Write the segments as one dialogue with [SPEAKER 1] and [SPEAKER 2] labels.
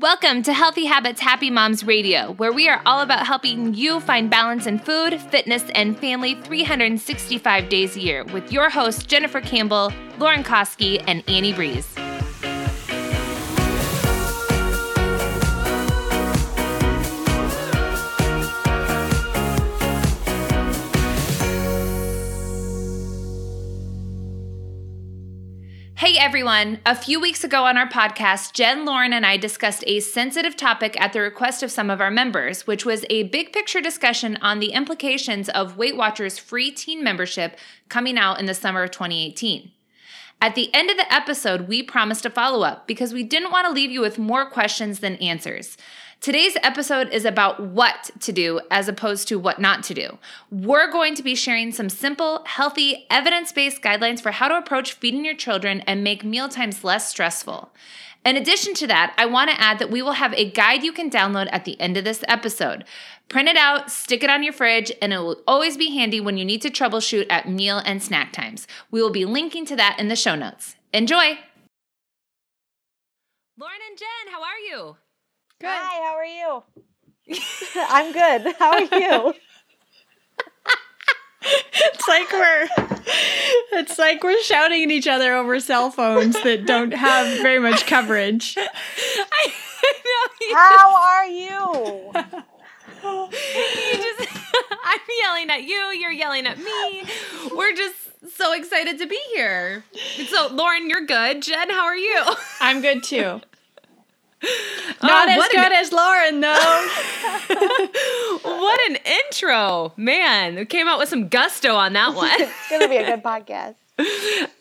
[SPEAKER 1] Welcome to Healthy Habits Happy Moms Radio, where we are all about helping you find balance in food, fitness, and family 365 days a year with your hosts Jennifer Campbell, Lauren Koski, and Annie Brees. Everyone! A few weeks ago on our podcast, Jen, Lauren, and I discussed a sensitive topic at the request of some of our members, which was a big picture discussion on the implications of Weight Watchers free teen membership coming out in the summer of 2018. At the end of the episode, we promised a follow up because we didn't want to leave you with more questions than answers. Today's episode is about what to do as opposed to what not to do. We're going to be sharing some simple, healthy, evidence based guidelines for how to approach feeding your children and make mealtimes less stressful. In addition to that, I want to add that we will have a guide you can download at the end of this episode. Print it out, stick it on your fridge, and it will always be handy when you need to troubleshoot at meal and snack times. We will be linking to that in the show notes. Enjoy! Lauren and Jen, how are you?
[SPEAKER 2] Good. Hi, how are you? I'm good. How are you?
[SPEAKER 3] it's like we're it's like we're shouting at each other over cell phones that don't have very much coverage. I,
[SPEAKER 2] know, How are you?
[SPEAKER 1] you just I'm yelling at you, you're yelling at me. We're just so excited to be here. So Lauren, you're good. Jen, how are you?
[SPEAKER 3] I'm good too. Not oh, as good an... as Lauren, though.
[SPEAKER 1] what an intro. Man, we came out with some gusto on that one.
[SPEAKER 2] it's going to be a good podcast.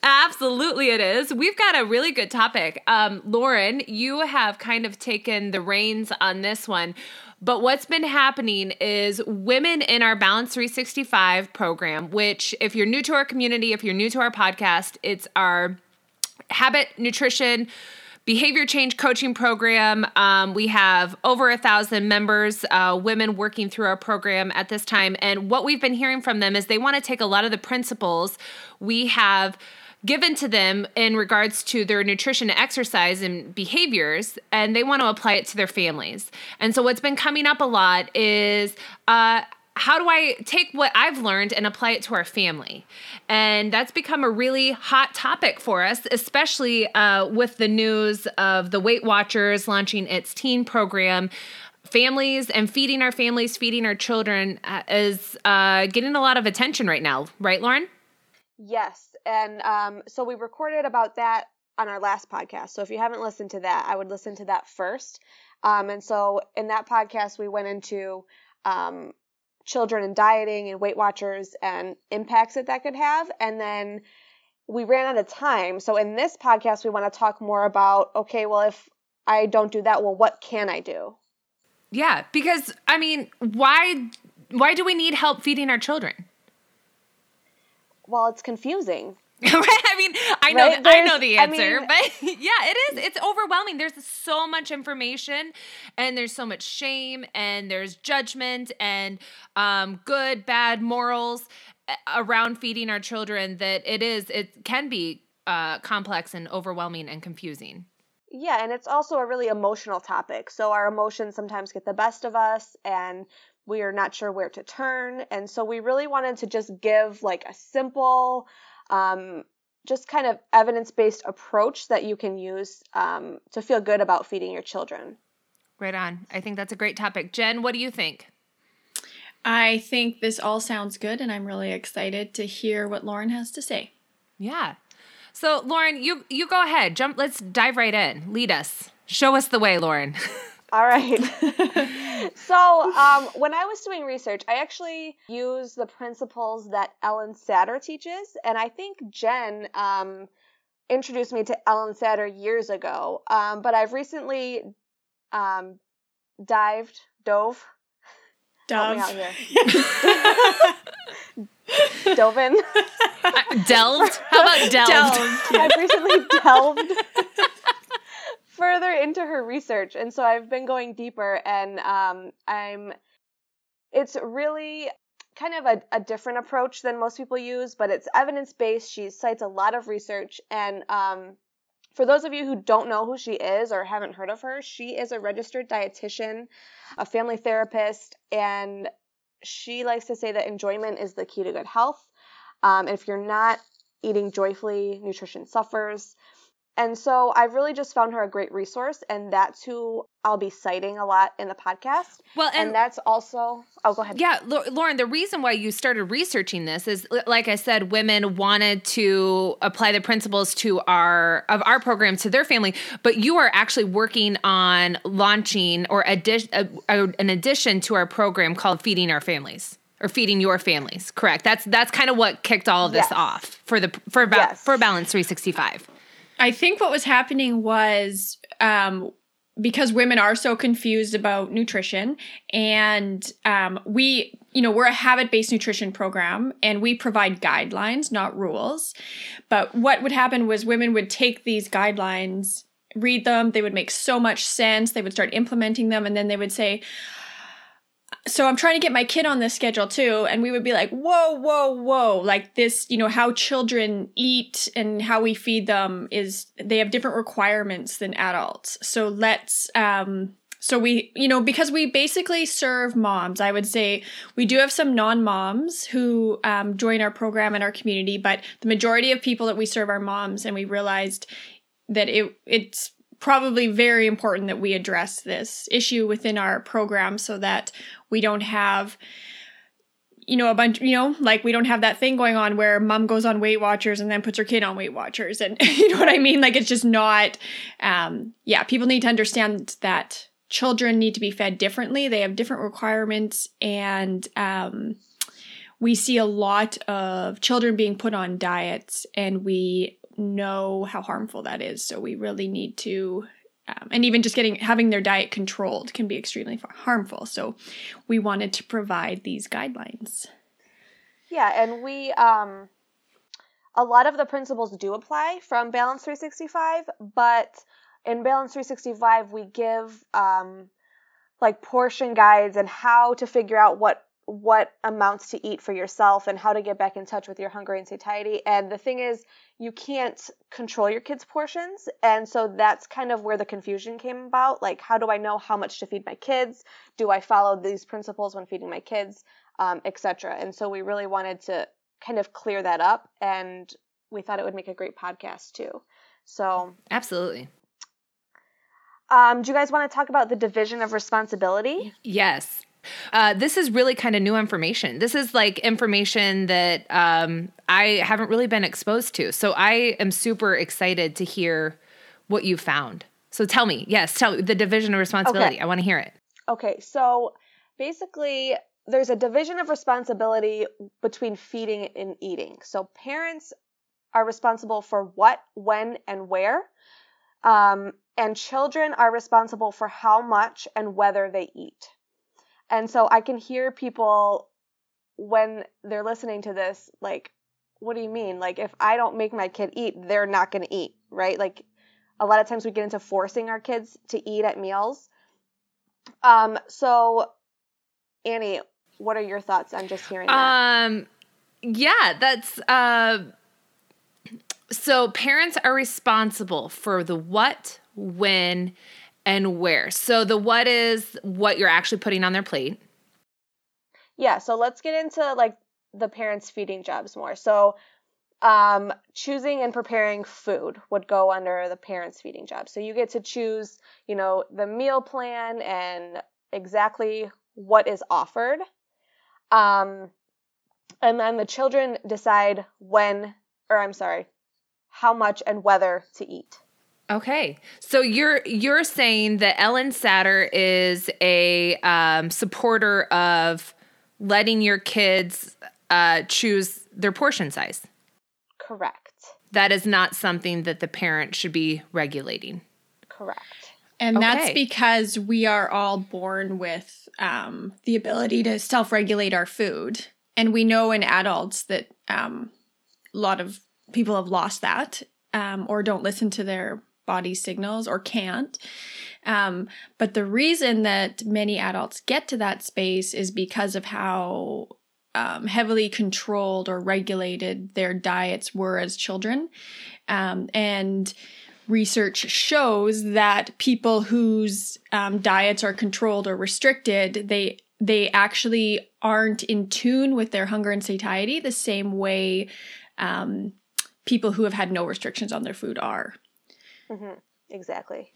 [SPEAKER 1] Absolutely, it is. We've got a really good topic. Um, Lauren, you have kind of taken the reins on this one. But what's been happening is women in our Balance 365 program, which, if you're new to our community, if you're new to our podcast, it's our habit, nutrition, behavior change coaching program. Um, we have over a thousand members, uh, women working through our program at this time. And what we've been hearing from them is they want to take a lot of the principles we have given to them in regards to their nutrition exercise and behaviors and they want to apply it to their families and so what's been coming up a lot is uh, how do I take what I've learned and apply it to our family? And that's become a really hot topic for us, especially uh, with the news of the Weight Watchers launching its teen program. Families and feeding our families, feeding our children uh, is uh, getting a lot of attention right now, right, Lauren?
[SPEAKER 2] Yes. And um, so we recorded about that on our last podcast. So if you haven't listened to that, I would listen to that first. Um, and so in that podcast, we went into um, children and dieting and Weight Watchers and impacts that that could have. And then we ran out of time. So in this podcast, we want to talk more about okay, well, if I don't do that, well, what can I do?
[SPEAKER 1] Yeah, because I mean, why why do we need help feeding our children?
[SPEAKER 2] Well, it's confusing.
[SPEAKER 1] I mean, I know right? I know the answer, I mean, but yeah, it is. It's overwhelming. There's so much information, and there's so much shame, and there's judgment, and um, good, bad morals eh, around feeding our children. That it is. It can be uh, complex and overwhelming and confusing.
[SPEAKER 2] Yeah, and it's also a really emotional topic. So our emotions sometimes get the best of us, and we are not sure where to turn. And so we really wanted to just give like a simple um, just kind of evidence based approach that you can use um, to feel good about feeding your children.
[SPEAKER 1] Right on. I think that's a great topic. Jen, what do you think?
[SPEAKER 3] I think this all sounds good, and I'm really excited to hear what Lauren has to say.
[SPEAKER 1] Yeah. So, Lauren, you you go ahead. Jump. Let's dive right in. Lead us. Show us the way, Lauren.
[SPEAKER 2] All right. so, um, when I was doing research, I actually used the principles that Ellyn Satter teaches, and I think Jen um, introduced me to Ellyn Satter years ago. Um, but I've recently um, dived, dove,
[SPEAKER 3] dove,
[SPEAKER 2] dove in,
[SPEAKER 1] delved. How about delved? delved.
[SPEAKER 2] I've recently delved further into her research, and so I've been going deeper, and um, I'm. It's really kind of a, a, different approach than most people use, but it's evidence based. She cites a lot of research, and um, for those of you who don't know who she is or haven't heard of her, she is a registered dietitian, a family therapist, and she likes to say that enjoyment is the key to good health. Um, if you're not eating joyfully, nutrition suffers. And so I've really just found her a great resource, and that's who I'll be citing a lot in the podcast.
[SPEAKER 1] Well, and,
[SPEAKER 2] and that's also, oh, go ahead.
[SPEAKER 1] Yeah, Lauren, the reason why you started researching this is, like I said, women wanted to apply the principles to our of our program to their family, but you are actually working on launching or addition, uh, an addition to our program called Feeding Our Families or feeding your families correct that's that's kind of what kicked all of this
[SPEAKER 2] Yes.
[SPEAKER 1] off for the for ba-
[SPEAKER 2] Yes.
[SPEAKER 1] for balance 365
[SPEAKER 3] I think what was happening was um, because women are so confused about nutrition, and um, we, you know, we're a habit based nutrition program and we provide guidelines, not rules. But what would happen was women would take these guidelines, read them, they would make so much sense, they would start implementing them, and then they would say, so I'm trying to get my kid on this schedule too. And we would be like, whoa, whoa, whoa. Like this, you know, how children eat and how we feed them is they have different requirements than adults. So let's, um, so we, you know, because we basically serve moms, I would say we do have some non moms who um, join our program and our community, but the majority of people that we serve are moms. And we realized that it it's probably very important that we address this issue within our program so that we don't have you know a bunch you know like we don't have that thing going on where mom goes on weight watchers and then puts her kid on weight watchers. And you know what i mean? Like it's just not um yeah people need to understand that children need to be fed differently. They have different requirements. And um we see a lot of children being put on diets and we know how harmful that is. So we really need to um, and even just getting having their diet controlled can be extremely harmful. So we wanted to provide these guidelines.
[SPEAKER 2] Yeah, and we um a lot of the principles do apply from Balance 365, but in Balance 365 we give um like portion guides and how to figure out what what amounts to eat for yourself and how to get back in touch with your hunger and satiety. And the thing is, you can't control your kids' portions. And so that's kind of where the confusion came about. Like, how do I know how much to feed my kids? Do I follow these principles when feeding my kids? Um, Etc. And so we really wanted to kind of clear that up. And we thought it would make a great podcast too. So,
[SPEAKER 1] absolutely
[SPEAKER 2] um, do you guys want to talk about the division of responsibility?
[SPEAKER 1] yes uh, this is really kind of new information. This is like information that um, I haven't really been exposed to. So I am super excited to hear what you found. So tell me, yes, tell me the division of responsibility.
[SPEAKER 2] Okay.
[SPEAKER 1] I want to hear it.
[SPEAKER 2] Okay, so basically, there's a division of responsibility between feeding and eating. So parents are responsible for what, when, and where. Um, and children are responsible for how much and whether they eat. And so I can hear people when they're listening to this, like, what do you mean? Like, if I don't make my kid eat, they're not going to eat, right? Like, a lot of times we get into forcing our kids to eat at meals. Um, so Annie, what are your thoughts on just hearing that?
[SPEAKER 1] Um, yeah, that's uh, so parents are responsible for the what, when, and where. So the what is what you're actually putting on their plate.
[SPEAKER 2] Yeah, so let's get into like the parents feeding jobs more. So um choosing and preparing food would go under the parents feeding job. So you get to choose, you know, the meal plan and exactly what is offered. Um and then the children decide when or I'm sorry, how much and whether to eat.
[SPEAKER 1] Okay, so you're you're saying that Ellyn Satter is a um, supporter of letting your kids uh, choose their portion size.
[SPEAKER 2] Correct.
[SPEAKER 1] That is not something that the parent should be regulating.
[SPEAKER 2] Correct.
[SPEAKER 3] And that's because we are all born with um, the ability to self regulate our food. And we know in adults that um, a lot of people have lost that um, or don't listen to their body signals or can't. Um, but the reason that many adults get to that space is because of how um, heavily controlled or regulated their diets were as children. Um, and research shows that people whose um, diets are controlled or restricted, they they actually aren't in tune with their hunger and satiety the same way um, people who have had no restrictions on their food are.
[SPEAKER 2] Mm-hmm. Exactly.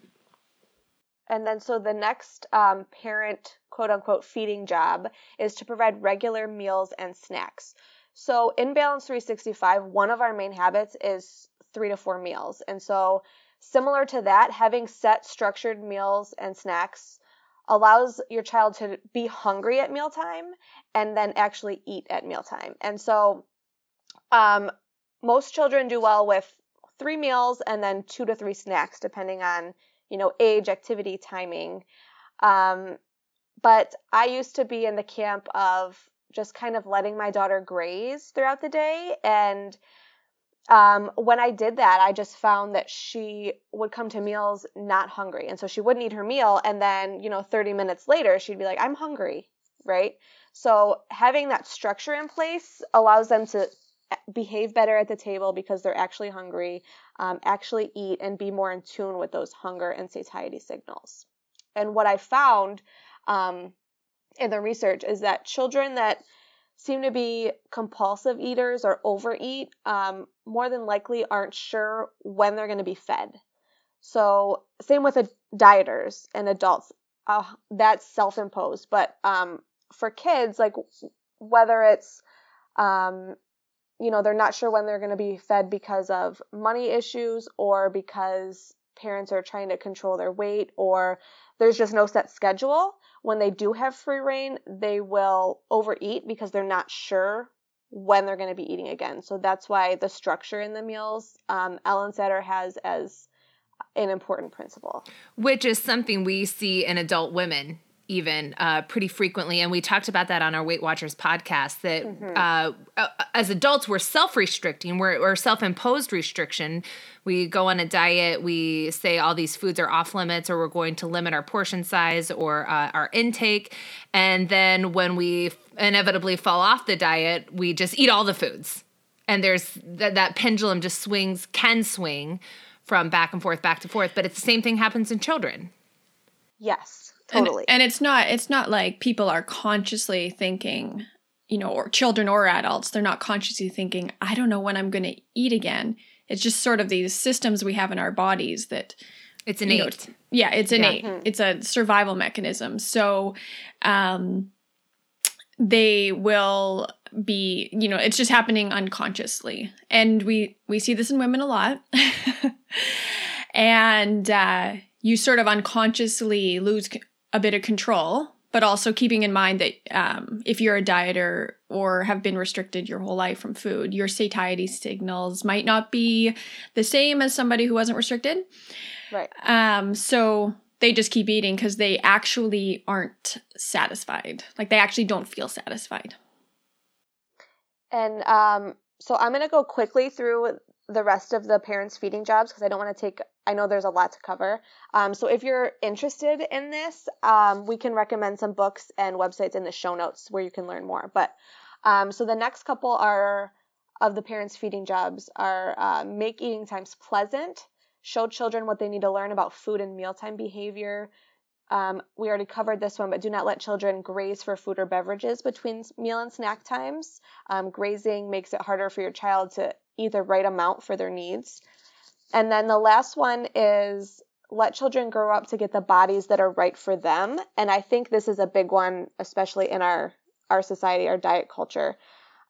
[SPEAKER 2] And then, so the next um, parent quote unquote feeding job is to provide regular meals and snacks. So, in Balance 365, one of our main habits is three to four meals. And so, similar to that, having set structured meals and snacks allows your child to be hungry at mealtime and then actually eat at mealtime. And so, um, most children do well with three meals and then two to three snacks, depending on you know age, activity, timing. Um, but I used to be in the camp of just kind of letting my daughter graze throughout the day. And um, when I did that, I just found that she would come to meals not hungry. And so she wouldn't eat her meal. And then, you know, 30 minutes later, she'd be like, I'm hungry. Right. So having that structure in place allows them to behave better at the table because they're actually hungry, um, actually eat, and be more in tune with those hunger and satiety signals. And what I found um, in the research is that children that seem to be compulsive eaters or overeat um, more than likely aren't sure when they're going to be fed. So, same with dieters and adults. Uh, that's self imposed. But um, for kids, like whether it's, um, you know, they're not sure when they're going to be fed because of money issues or because parents are trying to control their weight or there's just no set schedule when they do have free reign, they will overeat because they're not sure when they're going to be eating again. So that's why the structure in the meals, um, Ellyn Satter has as an important principle.
[SPEAKER 1] Which is something we see in adult women even uh, pretty frequently. And we talked about that on our Weight Watchers podcast that mm-hmm. uh, as adults, we're self restricting, we're, we're self imposed restriction. We go on a diet, we say all these foods are off limits, or we're going to limit our portion size or uh, our intake. And then when we inevitably fall off the diet, we just eat all the foods. And there's th- that pendulum just swings, can swing from back and forth, back to forth. But it's the same thing happens in children.
[SPEAKER 2] Yes
[SPEAKER 3] Totally. And, and it's not it's not like people are consciously thinking, you know, or children or adults, they're not consciously thinking, I don't know when I'm going to eat again. It's just sort of these systems we have in our bodies that
[SPEAKER 1] it's innate. You
[SPEAKER 3] know, yeah, it's innate. Yeah. It's a survival mechanism. So, um, they will be, you know, it's just happening unconsciously, and we we see this in women a lot. and uh, you sort of unconsciously lose a bit of control, but also keeping in mind that um, if you're a dieter or have been restricted your whole life from food, your satiety signals might not be the same as somebody who wasn't restricted.
[SPEAKER 2] Right.
[SPEAKER 3] Um, so they just keep eating because they actually aren't satisfied. Like they actually don't feel satisfied.
[SPEAKER 2] And um, so I'm going to go quickly through the rest of the parents' feeding jobs because I don't want to take, I know there's a lot to cover. Um, so if you're interested in this, um, we can recommend some books and websites in the show notes where you can learn more. But um, so the next couple are of the parents' feeding jobs are uh, make eating times pleasant, show children what they need to learn about food and mealtime behavior. Um, we already covered this one, but do not let children graze for food or beverages between meal and snack times. Um, grazing makes it harder for your child to eat the right amount for their needs. And then the last one is let children grow up to get the bodies that are right for them. And I think this is a big one, especially in our our society, our diet culture.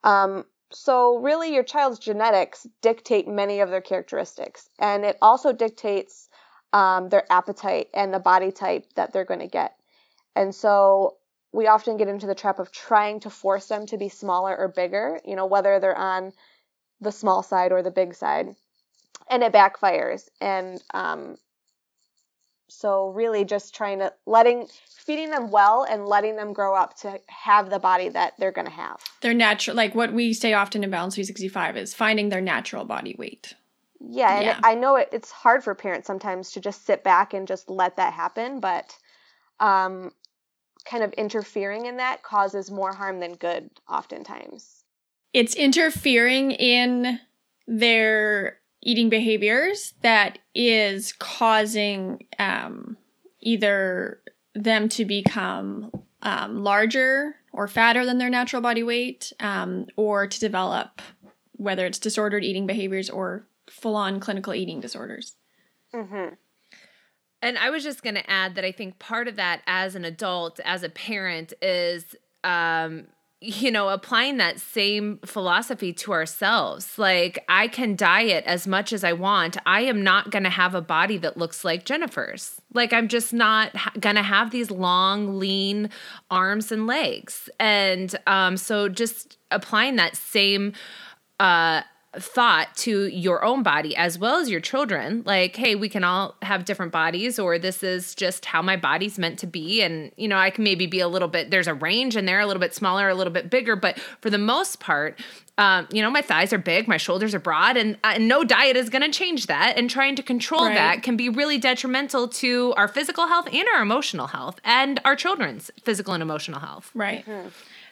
[SPEAKER 2] Um, so really, your child's genetics dictate many of their characteristics, and it also dictates um, their appetite and the body type that they're going to get. And so we often get into the trap of trying to force them to be smaller or bigger. You know, whether they're on the small side or the big side, and it backfires. And um, so, really, just trying to letting feeding them well and letting them grow up to have the body that they're going to have.
[SPEAKER 3] Their natural, like what we say often in Balance 365, is finding their natural body weight.
[SPEAKER 2] Yeah, and yeah. I know it, it's hard for parents sometimes to just sit back and just let that happen, but um, kind of interfering in that causes more harm than good oftentimes
[SPEAKER 3] it's interfering in their eating behaviors that is causing um, either them to become um, larger or fatter than their natural body weight, um, or to develop whether it's disordered eating behaviors or full on clinical eating disorders.
[SPEAKER 2] Mm-hmm.
[SPEAKER 1] And I was just going to add that I think part of that as an adult, as a parent, is um, you know, applying that same philosophy to ourselves. Like, I can diet as much as I want. I am not going to have a body that looks like Jennifer's. Like, I'm just not ha- going to have these long, lean arms and legs. And um, so, just applying that same uh, thought to your own body as well as your children like hey we can all have different bodies or this is just how my body's meant to be and you know i can maybe be a little bit there's a range in there a little bit smaller a little bit bigger but for the most part um, you know my thighs are big my shoulders are broad and uh, no diet is going to change that and trying to control right. that can be really detrimental to our physical health and our emotional health and our children's physical and emotional health
[SPEAKER 3] right mm-hmm.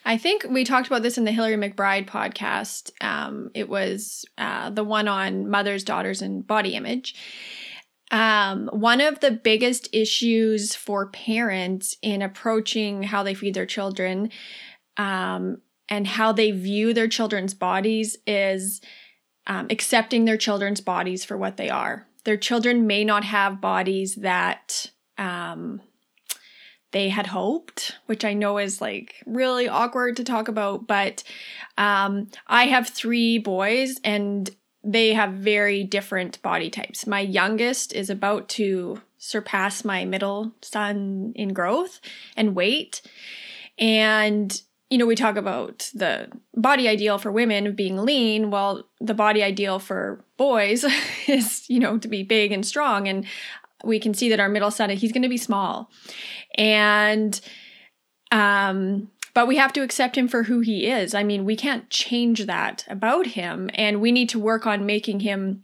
[SPEAKER 3] I think we talked about this in the Hillary McBride podcast. Um, it was uh, the one on mothers, daughters, and body image. Um, one of the biggest issues for parents in approaching how they feed their children um, and how they view their children's bodies is um, accepting their children's bodies for what they are. Their children may not have bodies that um, they had hoped, which I know is like really awkward to talk about. But um, I have three boys and they have very different body types. My youngest is about to surpass my middle son in growth and weight. And, you know, we talk about the body ideal for women being lean. Well, the body ideal for boys is, you know, to be big and strong. And we can see that our middle son, he's going to be small. And, um, but we have to accept him for who he is. I mean, we can't change that about him, and we need to work on making him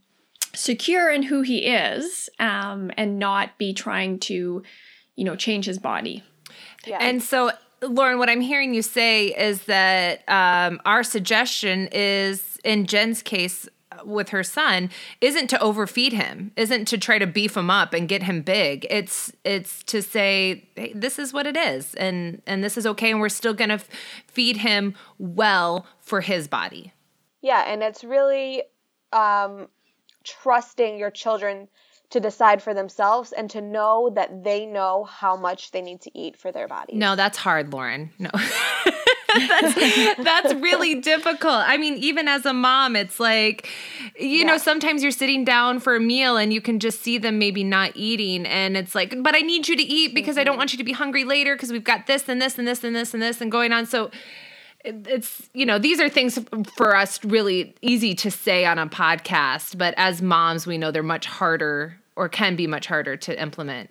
[SPEAKER 3] secure in who he is um, and not be trying to, you know, change his body.
[SPEAKER 1] Yeah. And so, Lauren, what I'm hearing you say is that um, our suggestion is, in Jen's case, with her son isn't to overfeed him isn't to try to beef him up and get him big it's it's to say hey, this is what it is and and this is okay and we're still going to f- feed him well for his body
[SPEAKER 2] yeah and it's really um trusting your children to decide for themselves and to know that they know how much they need to eat for their body.
[SPEAKER 1] No, that's hard, Lauren. No. that's, that's really difficult. I mean, even as a mom, it's like, you yeah. know, sometimes you're sitting down for a meal and you can just see them maybe not eating. And it's like, but I need you to eat because mm-hmm. I don't mm-hmm. want you to be hungry later because we've got this and this and this and this and this and going on. So, it's you know these are things for us really easy to say on a podcast but as moms we know they're much harder or can be much harder to implement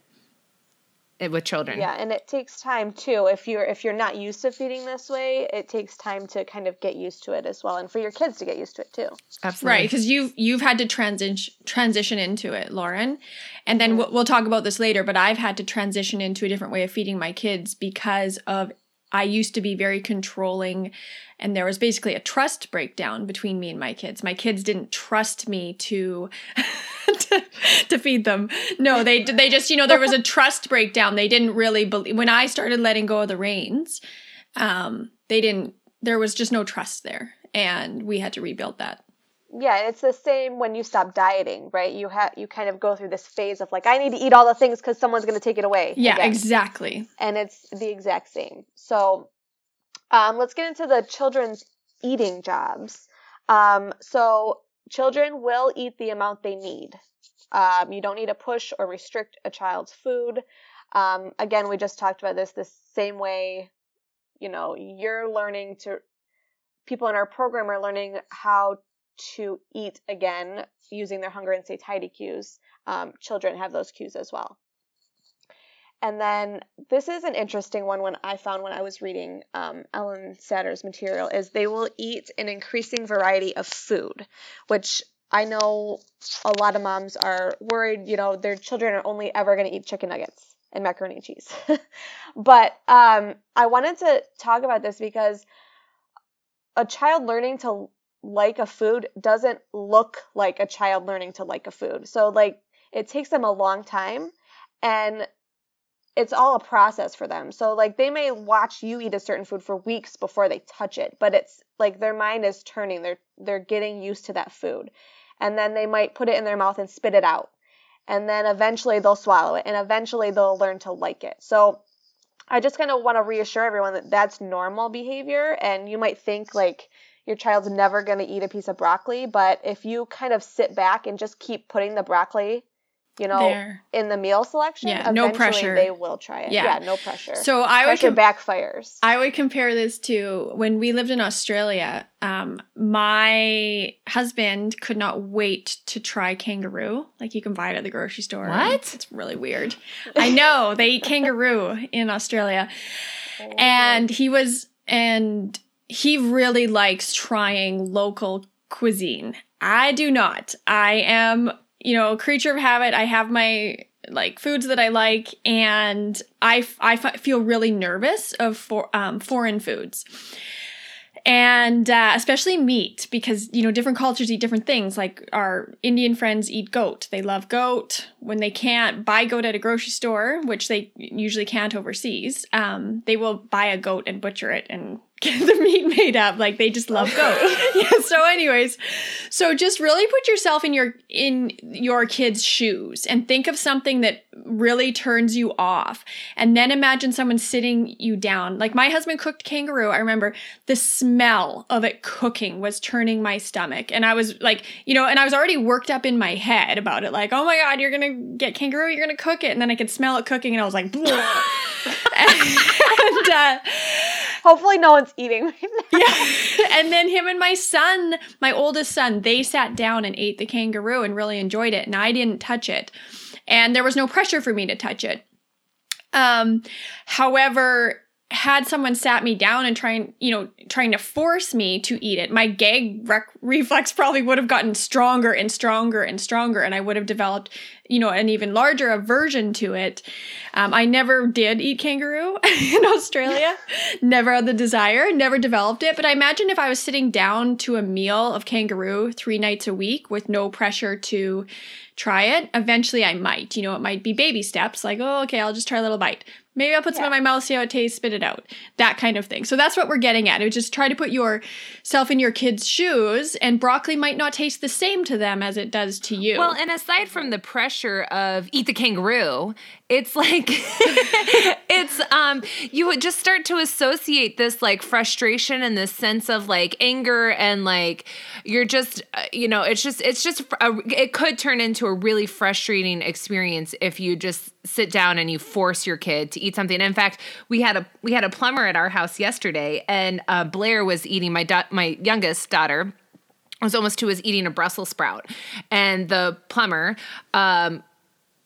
[SPEAKER 1] with children.
[SPEAKER 2] Yeah, and it takes time too. If you're if you're not used to feeding this way, it takes time to kind of get used to it as well, and for your kids to get used to it too.
[SPEAKER 3] Absolutely, right? Because you've you've had to transition transition into it, Lauren, and then mm-hmm. we'll, we'll talk about this later. But I've had to transition into a different way of feeding my kids because of I used to be very controlling and there was basically a trust breakdown between me and my kids. My kids didn't trust me to to, to, feed them. No, they they just you know there was a trust breakdown. They didn't really believe when I started letting go of the reins. Um, they didn't. There was just no trust there, and we had to rebuild that.
[SPEAKER 2] Yeah, it's the same when you stop dieting, right? You have you kind of go through this phase of like I need to eat all the things because someone's going to take it away.
[SPEAKER 3] Yeah, again. exactly.
[SPEAKER 2] And it's the exact same. So, um, let's get into the children's eating jobs. Um, so children will eat the amount they need. Um, you don't need to push or restrict a child's food. Um, again, we just talked about this the same way, you know, you're learning to, people in our program are learning how to eat again using their hunger and satiety cues. Um, children have those cues as well. And then this is an interesting one when I found when I was reading um, Ellyn Satter's material is they will eat an increasing variety of food, which I know a lot of moms are worried, you know, their children are only ever going to eat chicken nuggets and macaroni and cheese. but um, I wanted to talk about this because a child learning to like a food doesn't look like a child learning to like a food. So like it takes them a long time and it's all a process for them. So like they may watch you eat a certain food for weeks before they touch it, but it's like their mind is turning. They're they're getting used to that food. And then they might put it in their mouth and spit it out. And then eventually they'll swallow it and eventually they'll learn to like it. So I just kind of want to reassure everyone that that's normal behavior and you might think like your child's never going to eat a piece of broccoli, but if you kind of sit back and just keep putting the broccoli you know, there. in the meal selection,
[SPEAKER 3] yeah, no pressure.
[SPEAKER 2] They will try it. Yeah, yeah no pressure.
[SPEAKER 3] So I
[SPEAKER 2] pressure
[SPEAKER 3] would
[SPEAKER 2] com- backfires.
[SPEAKER 3] I would compare this to when we lived in Australia. Um, my husband could not wait to try kangaroo. Like you can buy it at the grocery store.
[SPEAKER 1] What?
[SPEAKER 3] It's really weird. I know they eat kangaroo in Australia, oh. and he was and he really likes trying local cuisine. I do not. I am you know, a creature of habit. I have my like foods that I like, and I, I feel really nervous of for, um, foreign foods. And uh, especially meat, because you know different cultures eat different things. Like our Indian friends eat goat; they love goat. When they can't buy goat at a grocery store, which they usually can't overseas, um, they will buy a goat and butcher it and get the meat made up. Like they just love goat. yeah. So, anyways, so just really put yourself in your in your kid's shoes and think of something that really turns you off. And then imagine someone sitting you down. Like my husband cooked kangaroo. I remember the smell of it cooking was turning my stomach. And I was like, you know, and I was already worked up in my head about it. Like, oh my God, you're gonna get kangaroo, you're gonna cook it. And then I could smell it cooking and I was like, and,
[SPEAKER 2] uh, Hopefully, no one's eating right
[SPEAKER 3] now. Yeah. And then him and my son, my oldest son, they sat down and ate the kangaroo and really enjoyed it. And I didn't touch it. And there was no pressure for me to touch it. Um, however, had someone sat me down and trying, you know, trying to force me to eat it, my gag rec- reflex probably would have gotten stronger and stronger and stronger, and I would have developed, you know, an even larger aversion to it. Um, I never did eat kangaroo in Australia, never had the desire, never developed it. But I imagine if I was sitting down to a meal of kangaroo three nights a week with no pressure to try it, eventually I might. You know, it might be baby steps, like, oh, okay, I'll just try a little bite. Maybe I'll put yeah. some in my mouth, see how it tastes, spit it out. That kind of thing. So that's what we're getting at. It's just try to put yourself in your kid's shoes, and broccoli might not taste the same to them as it does to you.
[SPEAKER 1] Well, and aside from the pressure of eat the kangaroo, it's like it's um you would just start to associate this like frustration and this sense of like anger and like you're just uh, you know it's just it's just a, it could turn into a really frustrating experience if you just sit down and you force your kid to eat something. in fact, we had a we had a plumber at our house yesterday and uh, Blair was eating my da- my youngest daughter was almost two was eating a Brussels sprout and the plumber um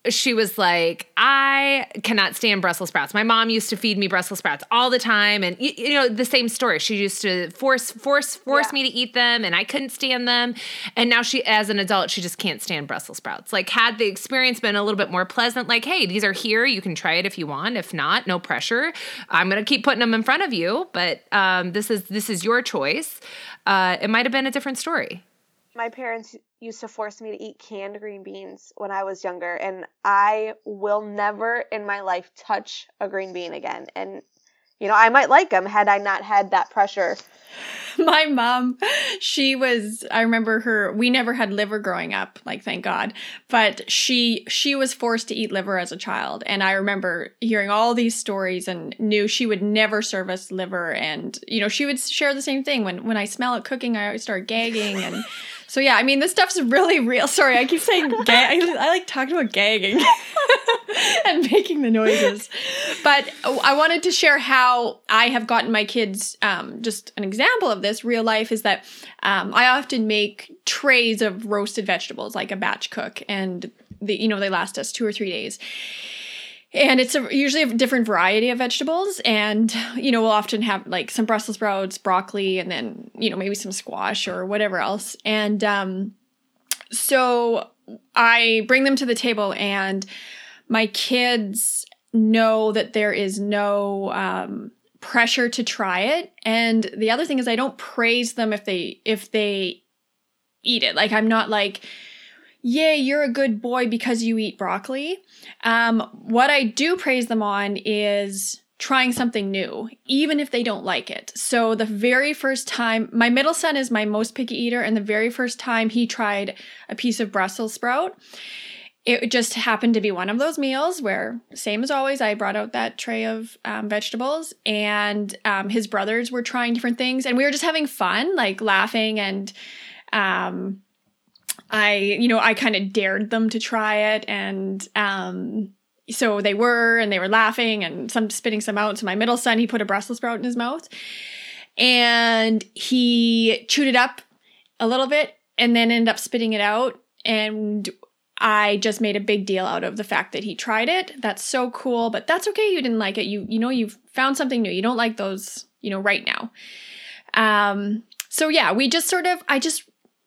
[SPEAKER 1] she was like, I cannot stand Brussels sprouts. My mom used to feed me Brussels sprouts all the time, and you, you know the same story. She used to force, force, force yeah. me to eat them, and I couldn't stand them. And now she, as an adult, she just can't stand Brussels sprouts. Like, had the experience been a little bit more pleasant, like, hey, these are here, you can try it if you want. If not, no pressure. I'm gonna keep putting them in front of you, but um, this is this is your choice. Uh, it might have been a different story.
[SPEAKER 2] My parents used to force me to eat canned green beans when I was younger, and I will never in my life touch a green bean again. And you know, I might like them had I not had that pressure.
[SPEAKER 3] My mom, she was I remember her we never had liver growing up, like thank God. But she she was forced to eat liver as a child and I remember hearing all these stories and knew she would never serve us liver and you know, she would share the same thing when when I smell it cooking I always start gagging and so yeah, I mean this stuff's really real. Sorry, I keep saying gag. I, I like talking about gagging and making the noises. But I wanted to share how I have gotten my kids. Um, just an example of this real life is that um, I often make trays of roasted vegetables, like a batch cook, and the you know they last us two or three days and it's a, usually a different variety of vegetables and you know we'll often have like some brussels sprouts broccoli and then you know maybe some squash or whatever else and um so i bring them to the table and my kids know that there is no um pressure to try it. And the other thing is I don't praise them if they if they eat it. Like I'm not like yay, you're a good boy because you eat broccoli. Um, what I do praise them on is trying something new, even if they don't like it. So, the very first time, my middle son is my most picky eater, and the very first time he tried a piece of Brussels sprout, it just happened to be one of those meals where, same as always, I brought out that tray of um, vegetables, and um, his brothers were trying different things, and we were just having fun, like laughing and um, I, you know, I kind of dared them to try it and um so they were and they were laughing and some spitting some out. So my middle son, he put a Brussels sprout in his mouth and he chewed it up a little bit and then ended up spitting it out and I just made a big deal out of the fact that he tried it. That's so cool, but that's okay. You didn't like it. You you know you've found something new. You don't like those, you know, right now. Um so yeah, we just sort of I just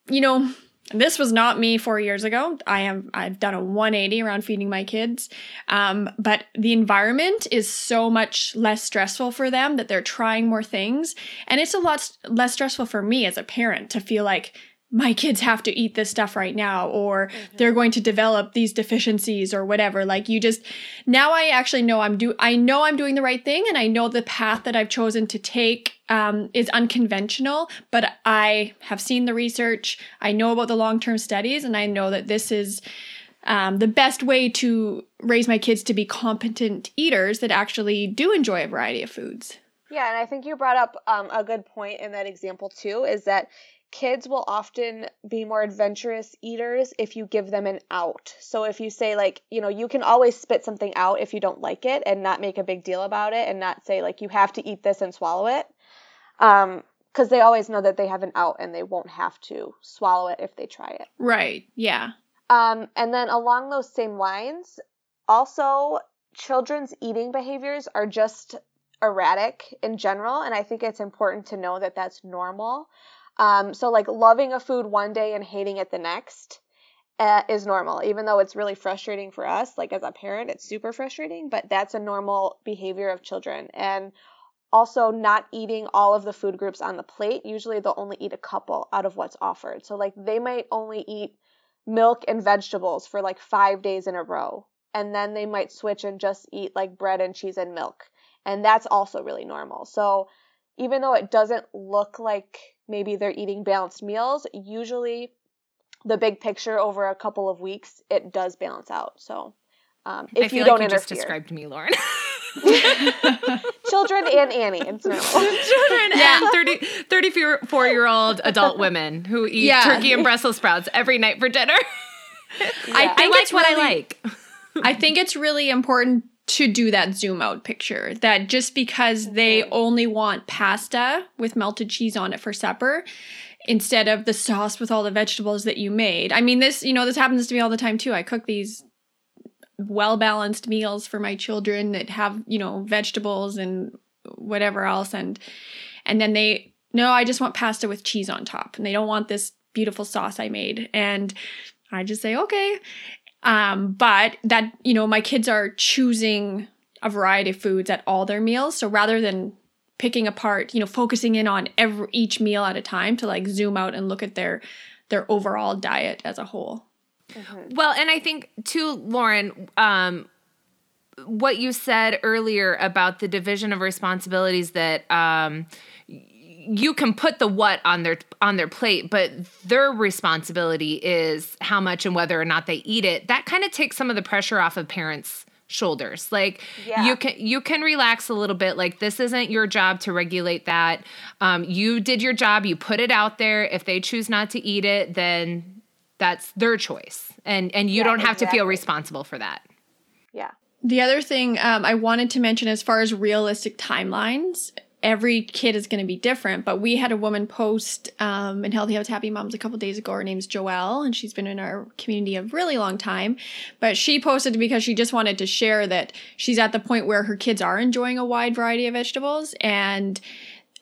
[SPEAKER 3] you know, this was not me four years ago. I am I've done a 180 around feeding my kids, um, but the environment is so much less stressful for them that they're trying more things, and it's a lot less stressful for me as a parent to feel like my kids have to eat this stuff right now or mm-hmm. they're going to develop these deficiencies or whatever like you just now i actually know i'm do i know i'm doing the right thing and i know the path that i've chosen to take um, is unconventional but i have seen the research i know about the long-term studies and i know that this is um, the best way to raise my kids to be competent eaters that actually do enjoy a variety of foods
[SPEAKER 2] yeah, and I think you brought up um, a good point in that example too. Is that kids will often be more adventurous eaters if you give them an out. So if you say like, you know, you can always spit something out if you don't like it and not make a big deal about it and not say like you have to eat this and swallow it. Um because they always know that they have an out and they won't have to swallow it if they try it.
[SPEAKER 3] Right. Yeah.
[SPEAKER 2] Um and then along those same lines, also children's eating behaviors are just erratic in general and I think it's important to know that that's normal. Um, so like loving a food one day and hating it the next uh, is normal, even though it's really frustrating for us. Like as a parent, it's super frustrating, but that's a normal behavior of children. And also not eating all of the food groups on the plate. Usually they'll only eat a couple out of what's offered. So like they might only eat milk and vegetables for like five days in a row. And then they might switch and just eat like bread and cheese and milk. And that's also really normal. So even though it doesn't look like maybe they're eating balanced meals, usually the big picture over a couple of weeks, it does balance out. So um, if you don't like you interfere. just
[SPEAKER 1] described me, Lauren.
[SPEAKER 2] Children and Annie, it's normal.
[SPEAKER 1] Children yeah. and 30, 34 year old adult women who eat yeah. turkey and Brussels sprouts every night for dinner. Yeah. I think I like what really, I like.
[SPEAKER 3] I think it's really important to do that zoom out picture that just because they only want pasta with melted cheese on it for supper instead of the sauce with all the vegetables that you made. I mean this, you know, this happens to me all the time too. I cook these well balanced meals for my children that have, you know, vegetables and whatever else and and then they no, I just want pasta with cheese on top and they don't want this beautiful sauce I made and I just say okay um, but that, you know, my kids are choosing a variety of foods at all their meals. So rather than picking apart, you know, focusing in on every each meal at a time to like zoom out and look at their their overall diet as a whole.
[SPEAKER 1] Mm-hmm. Well, and I think too, Lauren, um, what you said earlier about the division of responsibilities that um, you can put the what on their on their plate but their responsibility is how much and whether or not they eat it. That kind of takes some of the pressure off of parents shoulders. Like yeah. you can you can relax a little bit like this isn't your job to regulate that. Um, you did your job you put it out there. If they choose not to eat it then that's their choice. And and you yeah, don't have exactly. to feel responsible for that.
[SPEAKER 2] Yeah.
[SPEAKER 3] The other thing um, I wanted to mention as far as realistic timelines every kid is going to be different. But we had a woman post um, in Healthy Habits Happy Moms a couple days ago. Her name's Joelle, and she's been in our community a really long time. But she posted because she just wanted to share that she's at the point where her kids are enjoying a wide variety of vegetables. And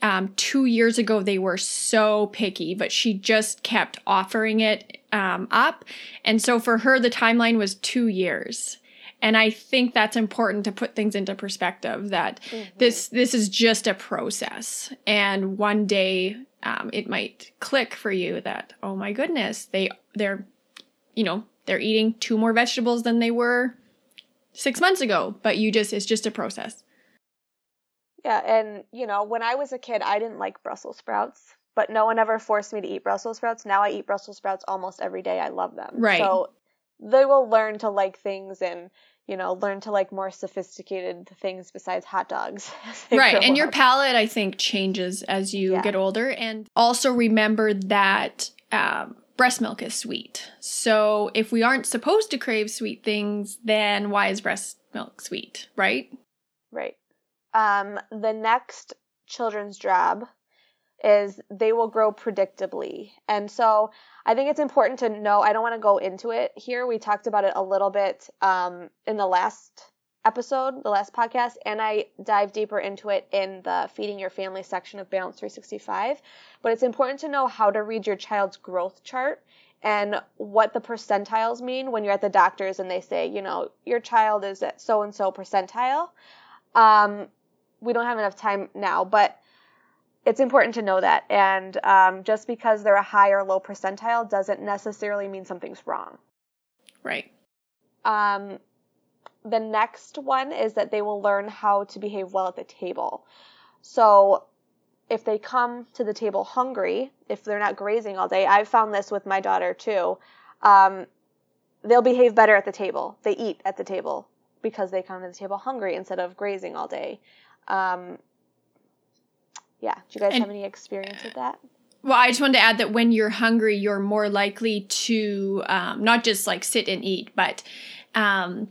[SPEAKER 3] um, two years ago, they were so picky, but she just kept offering it um, up. And so for her, the timeline was two years. And I think that's important to put things into perspective that mm-hmm. this this is just a process. And one day um, it might click for you that, oh my goodness, they they're you know, they're eating two more vegetables than they were six months ago. But you just it's just a process.
[SPEAKER 2] Yeah, and you know, when I was a kid, I didn't like Brussels sprouts, but no one ever forced me to eat Brussels sprouts. Now I eat Brussels sprouts almost every day. I love them.
[SPEAKER 3] Right.
[SPEAKER 2] So they will learn to like things and you know learn to like more sophisticated things besides hot dogs.
[SPEAKER 3] Right, and up. your palate I think changes as you yeah. get older, and also remember that. Um, breast milk is sweet. So if we aren't supposed to crave sweet things, then why is breast milk sweet, right?
[SPEAKER 2] Right. Um, the next children's job is they will grow predictably. And so I think it's important to know, I don't want to go into it here. We talked about it a little bit um, in the last episode, the last podcast, and I dive deeper into it in the Feeding Your Family section of Balance 365. But it's important to know how to read your child's growth chart and what the percentiles mean when you're at the doctor's and they say, you know, your child is at so and so percentile. Um, we don't have enough time now, but it's important to know that. And um, just because they're a high or low percentile doesn't necessarily mean something's wrong.
[SPEAKER 3] Right.
[SPEAKER 2] Um, the next one is that they will learn how to behave well at the table. So if they come to the table hungry, if they're not grazing all day, I've found this with my daughter too. Um, they'll behave better at the table. They eat at the table because they come to the table hungry instead of grazing all day. Um, yeah. Do you guys and, have any experience with that?
[SPEAKER 3] Well, I just wanted to add that when you're hungry, you're more likely to um, not just like sit and eat, but um,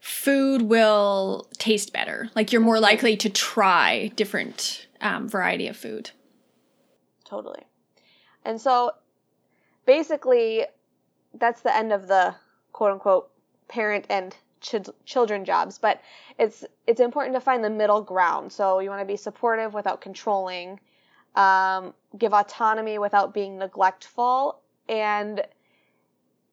[SPEAKER 3] food will taste better. Like you're more likely to try different um, variety of food.
[SPEAKER 2] Totally. And so basically, that's the end of the quote unquote parent and ch- children jobs, but it's it's important to find the middle ground. So you want to be supportive without controlling, um, give autonomy without being neglectful, and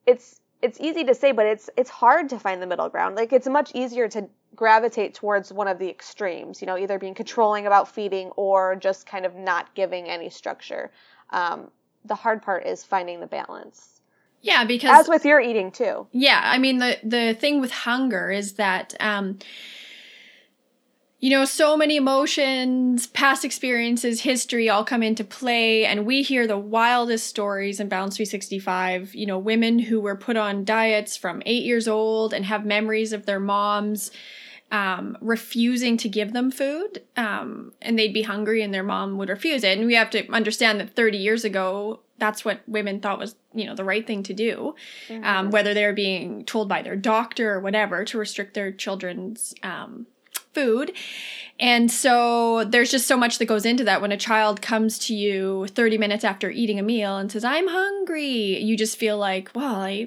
[SPEAKER 2] it's it's easy to say, but it's it's hard to find the middle ground. Like it's much easier to gravitate towards one of the extremes, you know, either being controlling about feeding or just kind of not giving any structure. Um, the hard part is finding the balance.
[SPEAKER 3] Yeah, because
[SPEAKER 2] as with your eating too.
[SPEAKER 3] Yeah, I mean the the thing with hunger is that um you know, so many emotions, past experiences, history all come into play, and we hear the wildest stories in Balance 365. You know, women who were put on diets from eight years old and have memories of their moms um, refusing to give them food, um, and they'd be hungry, and their mom would refuse it. And we have to understand that 30 years ago, that's what women thought was you know the right thing to do um, mm-hmm. um, whether they're being told by their doctor or whatever to restrict their children's um, food. And so there's just so much that goes into that. When a child comes to you 30 minutes after eating a meal and says i'm hungry you just feel like well i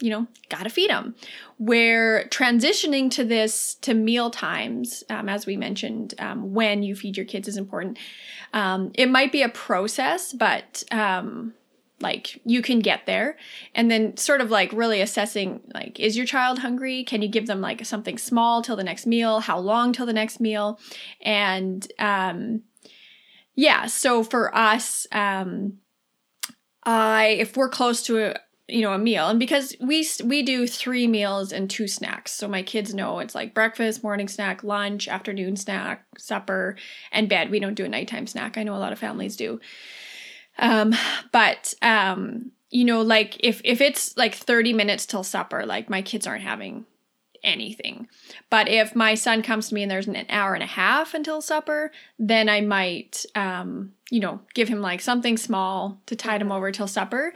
[SPEAKER 3] you know gotta feed them where transitioning to this to meal times um, as we mentioned um, when you feed your kids is important. Um, it might be a process, but um, like you can get there. And then sort of like really assessing like, is your child hungry? Can you give them like something small till the next meal? How long till the next meal? And um, yeah, so for us, um, I if we're close to a, you know a meal and because we we do three meals and two snacks so my kids know it's like breakfast morning snack lunch afternoon snack supper and bed we don't do a nighttime snack i know a lot of families do um but um you know like if if it's like 30 minutes till supper like my kids aren't having anything but if my son comes to me and there's an hour and a half until supper then i might um you know, give him like something small to tide him over till supper.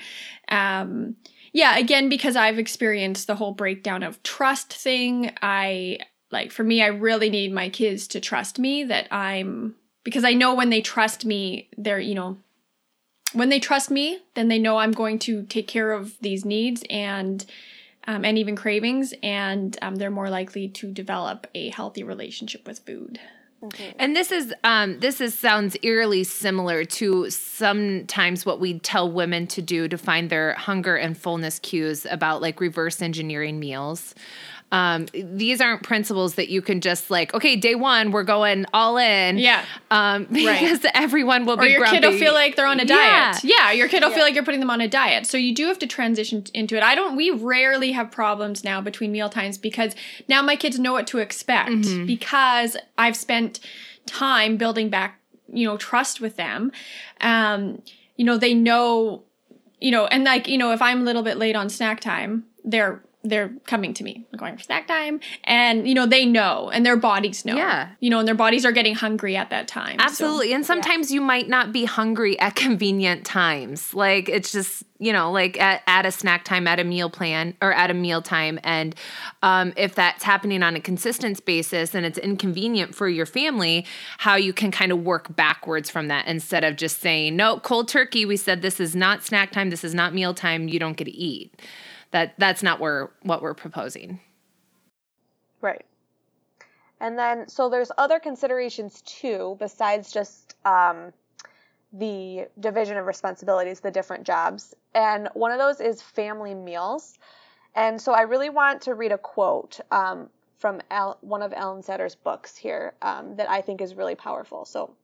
[SPEAKER 3] Um, yeah, again, because I've experienced the whole breakdown of trust thing, I like for me, I really need my kids to trust me that I'm because I know when they trust me, they're, you know, when they trust me, then they know I'm going to take care of these needs and um, and even cravings, and um, they're more likely to develop a healthy relationship with food.
[SPEAKER 1] Mm-hmm. And this is um, this is sounds eerily similar to sometimes what we tell women to do to find their hunger and fullness cues about like reverse engineering meals. Um, these aren't principles that you can just like, okay, day one, we're going all in.
[SPEAKER 3] Yeah.
[SPEAKER 1] Um, because everyone will
[SPEAKER 3] or
[SPEAKER 1] be
[SPEAKER 3] your kid will feel like they're on a diet. Yeah, your kid will
[SPEAKER 2] Yeah.
[SPEAKER 3] feel like you're putting them on a diet. So you do have to transition into it. I don't. We rarely have problems now between meal times because now my kids know what to expect
[SPEAKER 1] Mm-hmm.
[SPEAKER 3] because I've spent time building back, you know, trust with them. Um, you know, they know, you know, and like you know, if I'm a little bit late on snack time, they're they're coming to me going for snack time and you know they know and their bodies know
[SPEAKER 1] Yeah.
[SPEAKER 3] you know and their bodies are getting hungry at that time so-
[SPEAKER 1] Absolutely. And sometimes you might not be hungry at convenient times. Like it's just, you know, like at, at a snack time, at a meal plan, or at a meal time. And um, if that's happening on a consistent basis and it's inconvenient for your family, how you can kind of work backwards from that instead of just saying, no, cold turkey, we said this is not snack time, this is not meal time, you don't get to eat. That that's not where what we're proposing.
[SPEAKER 2] Right. And then, so there's other considerations too, besides just um, the division of responsibilities, the different jobs. And one of those is family meals. And so I really want to read a quote um, from Al- one of Ellyn Satter's books here um, that I think is really powerful. So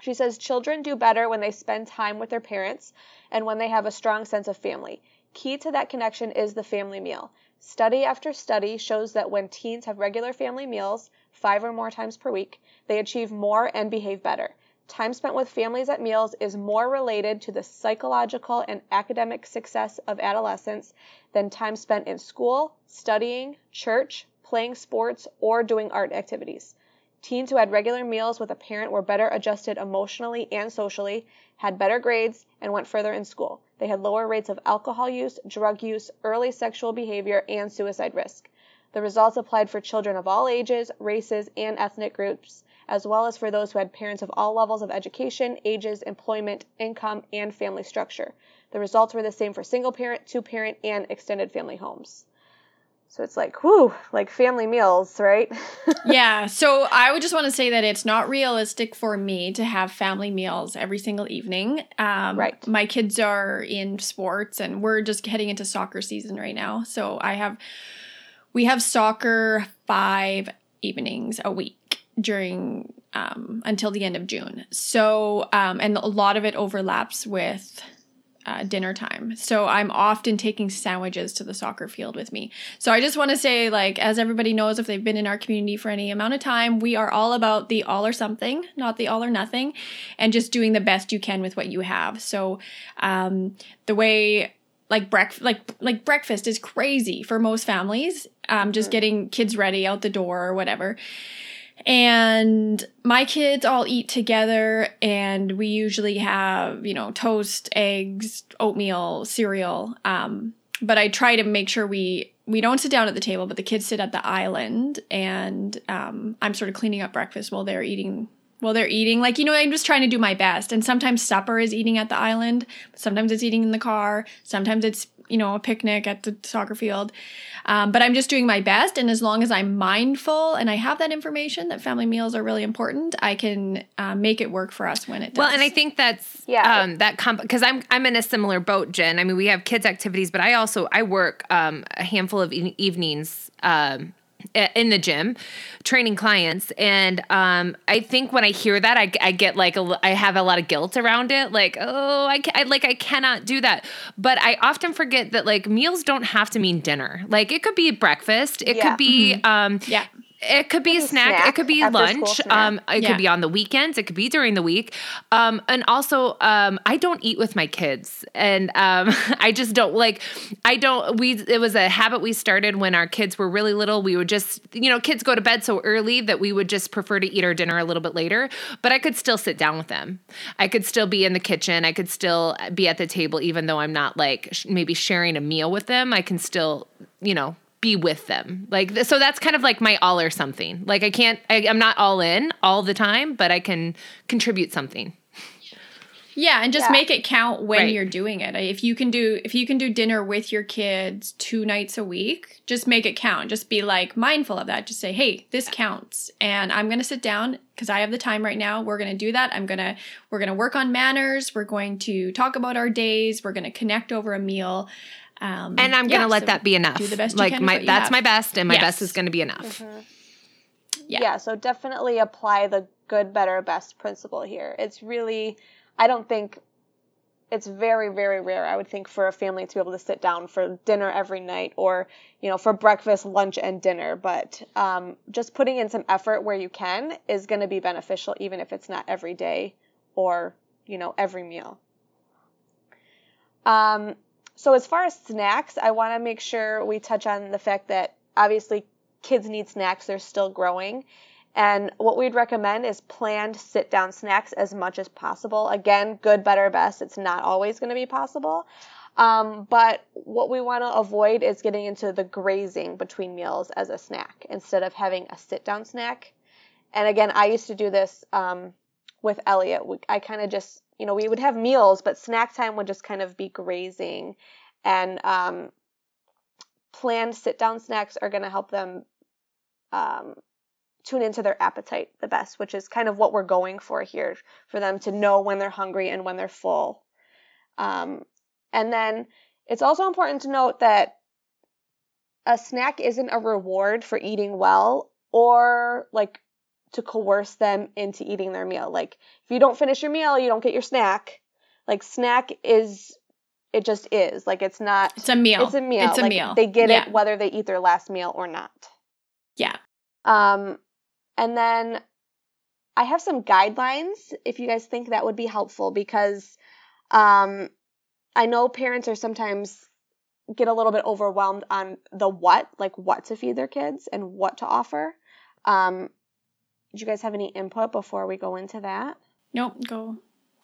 [SPEAKER 2] she says, Children do better when they spend time with their parents and when they have a strong sense of family. Key to that connection is the family meal. Study after study shows that when teens have regular family meals, five or more times per week, they achieve more and behave better. Time spent with families at meals is more related to the psychological and academic success of adolescents than time spent in school, studying, church, playing sports, or doing art activities. Teens who had regular meals with a parent were better adjusted emotionally and socially, had better grades, and went further in school. They had lower rates of alcohol use, drug use, early sexual behavior, and suicide risk. The results applied for children of all ages, races, and ethnic groups, as well as for those who had parents of all levels of education, ages, employment, income, and family structure. The results were the same for single parent, two parent, and extended family homes. So it's like, whew, like family meals, right?
[SPEAKER 3] yeah. So I would just want to say that it's not realistic for me to have family meals every single evening. Um,
[SPEAKER 2] Right.
[SPEAKER 3] My kids are in sports and we're just heading into soccer season right now. So I have, we have soccer five evenings a week during, um, until the end of June. So, um, and a lot of it overlaps with, uh, dinner time. So I'm often taking sandwiches to the soccer field with me. So I just want to say, like, as everybody knows, if they've been in our community for any amount of time, we are all about the all or something, not the all or nothing, and just doing the best you can with what you have. So um, the way like breakfast like like breakfast is crazy for most families um just getting kids ready out the door or whatever and my kids all eat together and we usually have you know toast eggs oatmeal cereal. Um, but i try to make sure we we don't sit down at the table but the kids sit at the island and um, i'm sort of cleaning up breakfast while they're eating while they're eating. Like you know i'm just trying to do my best. And sometimes supper is eating at the island. Sometimes it's eating in the car. Sometimes it's you know a picnic at the soccer field um, but i'm just doing my best and as long as i'm mindful and i have that information that family meals are really important i can uh, make it work for us when it does
[SPEAKER 1] Well, and I think that's
[SPEAKER 2] Yeah.
[SPEAKER 1] um, that comp because I'm I'm in a similar boat, Jen. I mean, we have kids activities, but I also I work um, a handful of e- evenings. Um, i- in the gym training clients. And um i think when i hear that i, I get like a, i have a lot of guilt around it. Like oh I, I like i cannot do that. But i often forget that like meals don't have to mean dinner. Like it could be breakfast. It
[SPEAKER 2] Yeah.
[SPEAKER 1] could be um
[SPEAKER 3] yeah
[SPEAKER 1] it could be a snack.
[SPEAKER 2] snack,
[SPEAKER 1] It could be lunch. Um, it
[SPEAKER 3] Yeah.
[SPEAKER 1] could be on the weekends. It could be during the week. Um, and also, um, I don't eat with my kids, and um, I just don't like. I don't. We. It was a habit we started when our kids were really little. We would just, you know, kids go to bed so early that we would just prefer to eat our dinner a little bit later. But I could still sit down with them. I could still be in the kitchen. I could still be at the table, even though I'm not like sh- maybe sharing a meal with them. I can still, you know be with them like so that's kind of like my all or something like i can't I, i'm not all in all the time but i can contribute something
[SPEAKER 3] Yeah, and just
[SPEAKER 2] Yeah.
[SPEAKER 3] make it count when
[SPEAKER 1] Right.
[SPEAKER 3] you're doing it. If you can do if you can do dinner with your kids two nights a week, just make it count. Just be like mindful of that. Just say, "Hey, this counts." And I'm going to sit down because I have the time right now. We're going to do that. I'm going to we're going to work on manners. We're going to talk about our days. We're going to connect over a meal. Um,
[SPEAKER 1] And I'm gonna let
[SPEAKER 3] so
[SPEAKER 1] that be enough.
[SPEAKER 3] do the best you
[SPEAKER 1] like
[SPEAKER 3] can
[SPEAKER 1] my
[SPEAKER 3] what you
[SPEAKER 1] that's
[SPEAKER 3] have.
[SPEAKER 1] my best, and my
[SPEAKER 3] Yes.
[SPEAKER 1] best is gonna be enough.
[SPEAKER 3] Yeah.
[SPEAKER 2] yeah, so definitely apply the good, better, best principle here. It's really, I don't think, it's very, very rare, I would think, for a family to be able to sit down for dinner every night or, you know, for breakfast, lunch, and dinner. But um, just putting in some effort where you can is going to be beneficial, even if it's not every day or, you know, every meal. Um, so as far as snacks, I want to make sure we touch on the fact that obviously kids need snacks, they're still growing. And what we'd recommend is planned sit down snacks as much as possible. Again, good, better, best. It's not always going to be possible. Um, but what we want to avoid is getting into the grazing between meals as a snack instead of having a sit down snack. And again, I used to do this um, with Elliot. I kind of just, you know, we would have meals, but snack time would just kind of be grazing. And um, planned sit down snacks are going to help them um, tune into their appetite the best, which is kind of what we're going for here for them to know when they're hungry and when they're full. Um, and then it's also important to note that a snack isn't a reward for eating well or like to coerce them into eating their meal. Like if you don't finish your meal, you don't get your snack. Like snack is it just is. Like it's not
[SPEAKER 3] It's a meal.
[SPEAKER 2] it's a meal.
[SPEAKER 3] It's a
[SPEAKER 2] Like,
[SPEAKER 3] meal.
[SPEAKER 2] They get
[SPEAKER 3] Yeah.
[SPEAKER 2] it whether they eat their last meal or not.
[SPEAKER 3] Yeah.
[SPEAKER 2] Um, and then I have some guidelines if you guys think that would be helpful because um, I know parents are sometimes get a little bit overwhelmed on the what, like what to feed their kids and what to offer. Um, did you guys have any input before we go into that?
[SPEAKER 3] Nope. Go.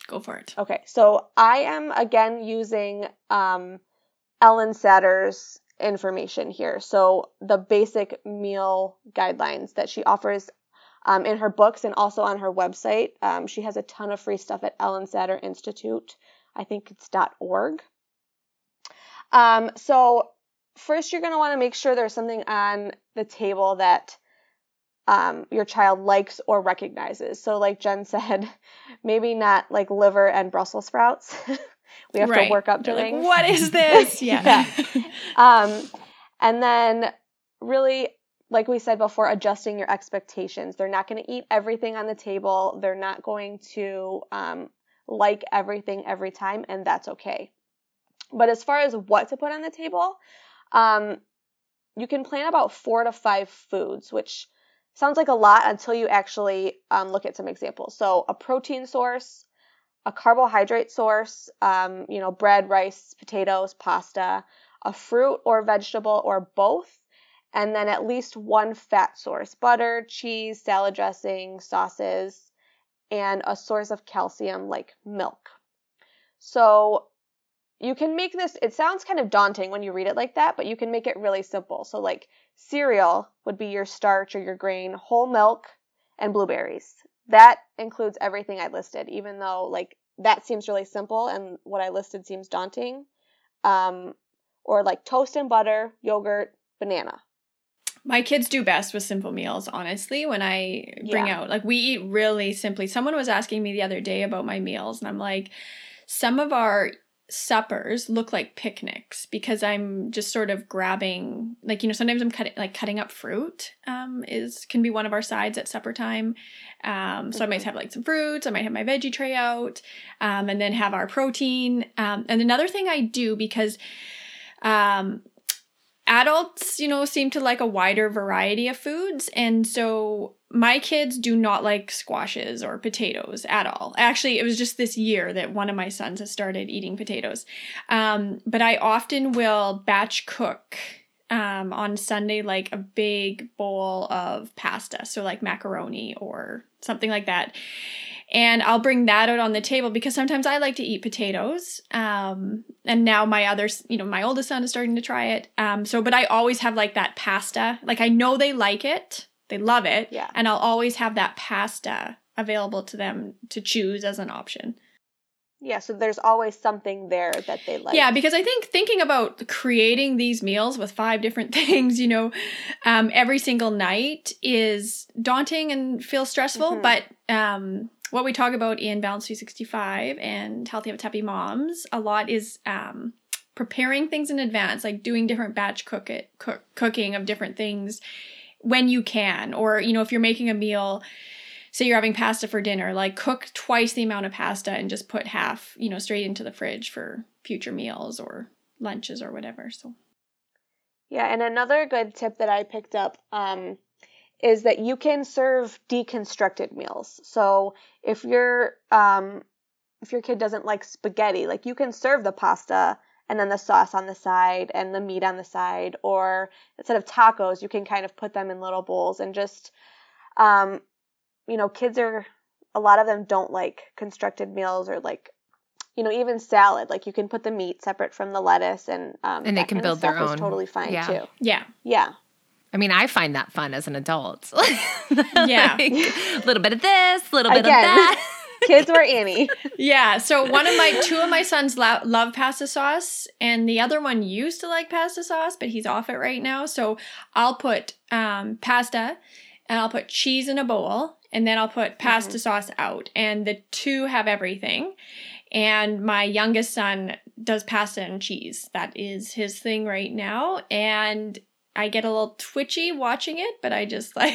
[SPEAKER 3] Go for it.
[SPEAKER 2] Okay, so I am again using um, Ellyn Satter's information here. So the basic meal guidelines that she offers um, in her books and also on her website. Um, she has a ton of free stuff at Ellyn Satter Institute. I think it's .org. Um, so first, you're going to want to make sure there's something on the table that um, your child likes or recognizes. So, like Jen said, maybe not like liver and Brussels sprouts. we have
[SPEAKER 3] Right.
[SPEAKER 2] to work up to
[SPEAKER 3] like, what is this? Yeah.
[SPEAKER 2] Um, and then really, like we said before, adjusting your expectations. They're not going to eat everything on the table. They're not going to um, like everything every time, and that's okay. But as far as what to put on the table, um, you can plan about four to five foods, which sounds like a lot until you actually um, look at some examples. So a protein source, a carbohydrate source, um, you know, bread, rice, potatoes, pasta, a fruit or vegetable or both, and then at least one fat source butter, cheese, salad dressing, sauces, and a source of calcium like milk. So you can make this, it sounds kind of daunting when you read it like that, but you can make it really simple. So, like cereal would be your starch or your grain, whole milk, and blueberries. That includes everything I listed, even though, like, that seems really simple and what I listed seems daunting. Um, or like toast and butter, yogurt, banana.
[SPEAKER 3] My kids do best with simple meals, honestly, when I bring
[SPEAKER 2] Yeah.
[SPEAKER 3] out, like, we eat really simply. Someone was asking me the other day about my meals, and I'm like, some of our suppers look like picnics because I'm just sort of grabbing, like, you know, sometimes I'm cutting, like, cutting up fruit um, is, can be one of our sides at supper time. Um, so I might have, like, some fruits, I might have my veggie tray out, um, and then have our protein. Um, and another thing I do because, um, adults, you know, seem to like a wider variety of foods. And so my kids do not like squashes or potatoes at all. Actually, it was just this year that one of my sons has started eating potatoes. Um, but I often will batch cook um, on Sunday, like a big bowl of pasta. So, like macaroni or something like that. And I'll bring that out on the table because sometimes I like to eat potatoes. Um, and now my other, you know, my oldest son is starting to try it. Um, so, but I always have like that pasta. Like I know they like it, they love it.
[SPEAKER 2] Yeah.
[SPEAKER 3] And I'll always have that pasta available to them to choose as an option.
[SPEAKER 2] Yeah, so there's always something there that they like.
[SPEAKER 3] yeah, because I think thinking about creating these meals with five different things, you know, um, every single night is daunting and feels stressful.
[SPEAKER 2] Mhm.
[SPEAKER 3] But um, what we talk about in Balance 365 and Healthy Habits Happy Moms, a lot is um, preparing things in advance, like doing different batch cook it cook, cooking of different things when you can, or you know, if you're making a meal, say you're having pasta for dinner, like cook twice the amount of pasta and just put half, you know, straight into the fridge for future meals or lunches or whatever. So
[SPEAKER 2] yeah, and another good tip that I picked up um, is that you can serve deconstructed meals. So if you're um, if your kid doesn't like spaghetti, like you can serve the pasta and then the sauce on the side and the meat on the side, or instead of tacos, you can kind of put them in little bowls and just, um, you know, kids are a lot of them don't like constructed meals or like you know, even salad, like you can put the meat separate from the lettuce and um,
[SPEAKER 1] and they can build their own.
[SPEAKER 2] totally fine
[SPEAKER 1] yeah.
[SPEAKER 2] too.
[SPEAKER 3] Yeah,
[SPEAKER 2] yeah.
[SPEAKER 1] I mean, I find that fun as an adult.
[SPEAKER 3] yeah,
[SPEAKER 1] a little bit of this, a little bit
[SPEAKER 2] Again.
[SPEAKER 1] of that.
[SPEAKER 2] Kids were Annie.
[SPEAKER 3] yeah. So one of my two of my sons lo- love pasta sauce, and the other one used to like pasta sauce, but he's off it right now. So I'll put um, pasta, and I'll put cheese in a bowl, and then I'll put pasta
[SPEAKER 2] Mm-hmm.
[SPEAKER 3] sauce out, and the two have everything. And my youngest son does pasta and cheese. That is his thing right now, and I get a little twitchy watching it, but I just like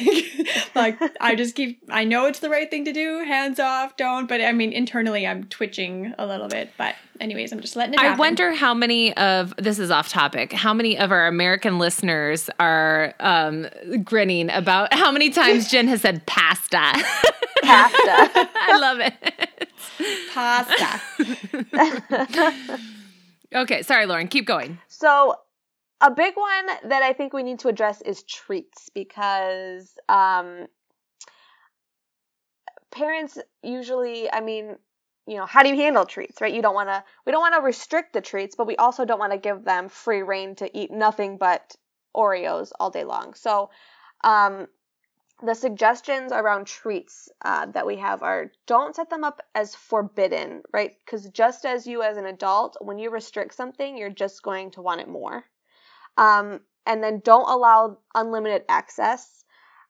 [SPEAKER 3] like I just keep I know it's the right thing to do, hands off, don't, but I mean internally I'm twitching a little bit, but anyways, I'm just letting it
[SPEAKER 1] I
[SPEAKER 3] happen.
[SPEAKER 1] wonder how many of this is off topic. How many of our American listeners are um, grinning about how many times Jen has said pasta?
[SPEAKER 2] Pasta.
[SPEAKER 1] I love it.
[SPEAKER 3] pasta.
[SPEAKER 1] Okay, sorry, Lauren. Keep going.
[SPEAKER 2] So, a big one that I think we need to address is treats because um, parents usually, I mean, you know, how do you handle treats, right? You don't want to, we don't want to restrict the treats, but we also don't want to give them free reign to eat nothing but Oreos all day long. So, um, the suggestions around treats uh, that we have are don't set them up as forbidden, right? Because just as you as an adult, when you restrict something, you're just going to want it more. Um, and then don't allow unlimited access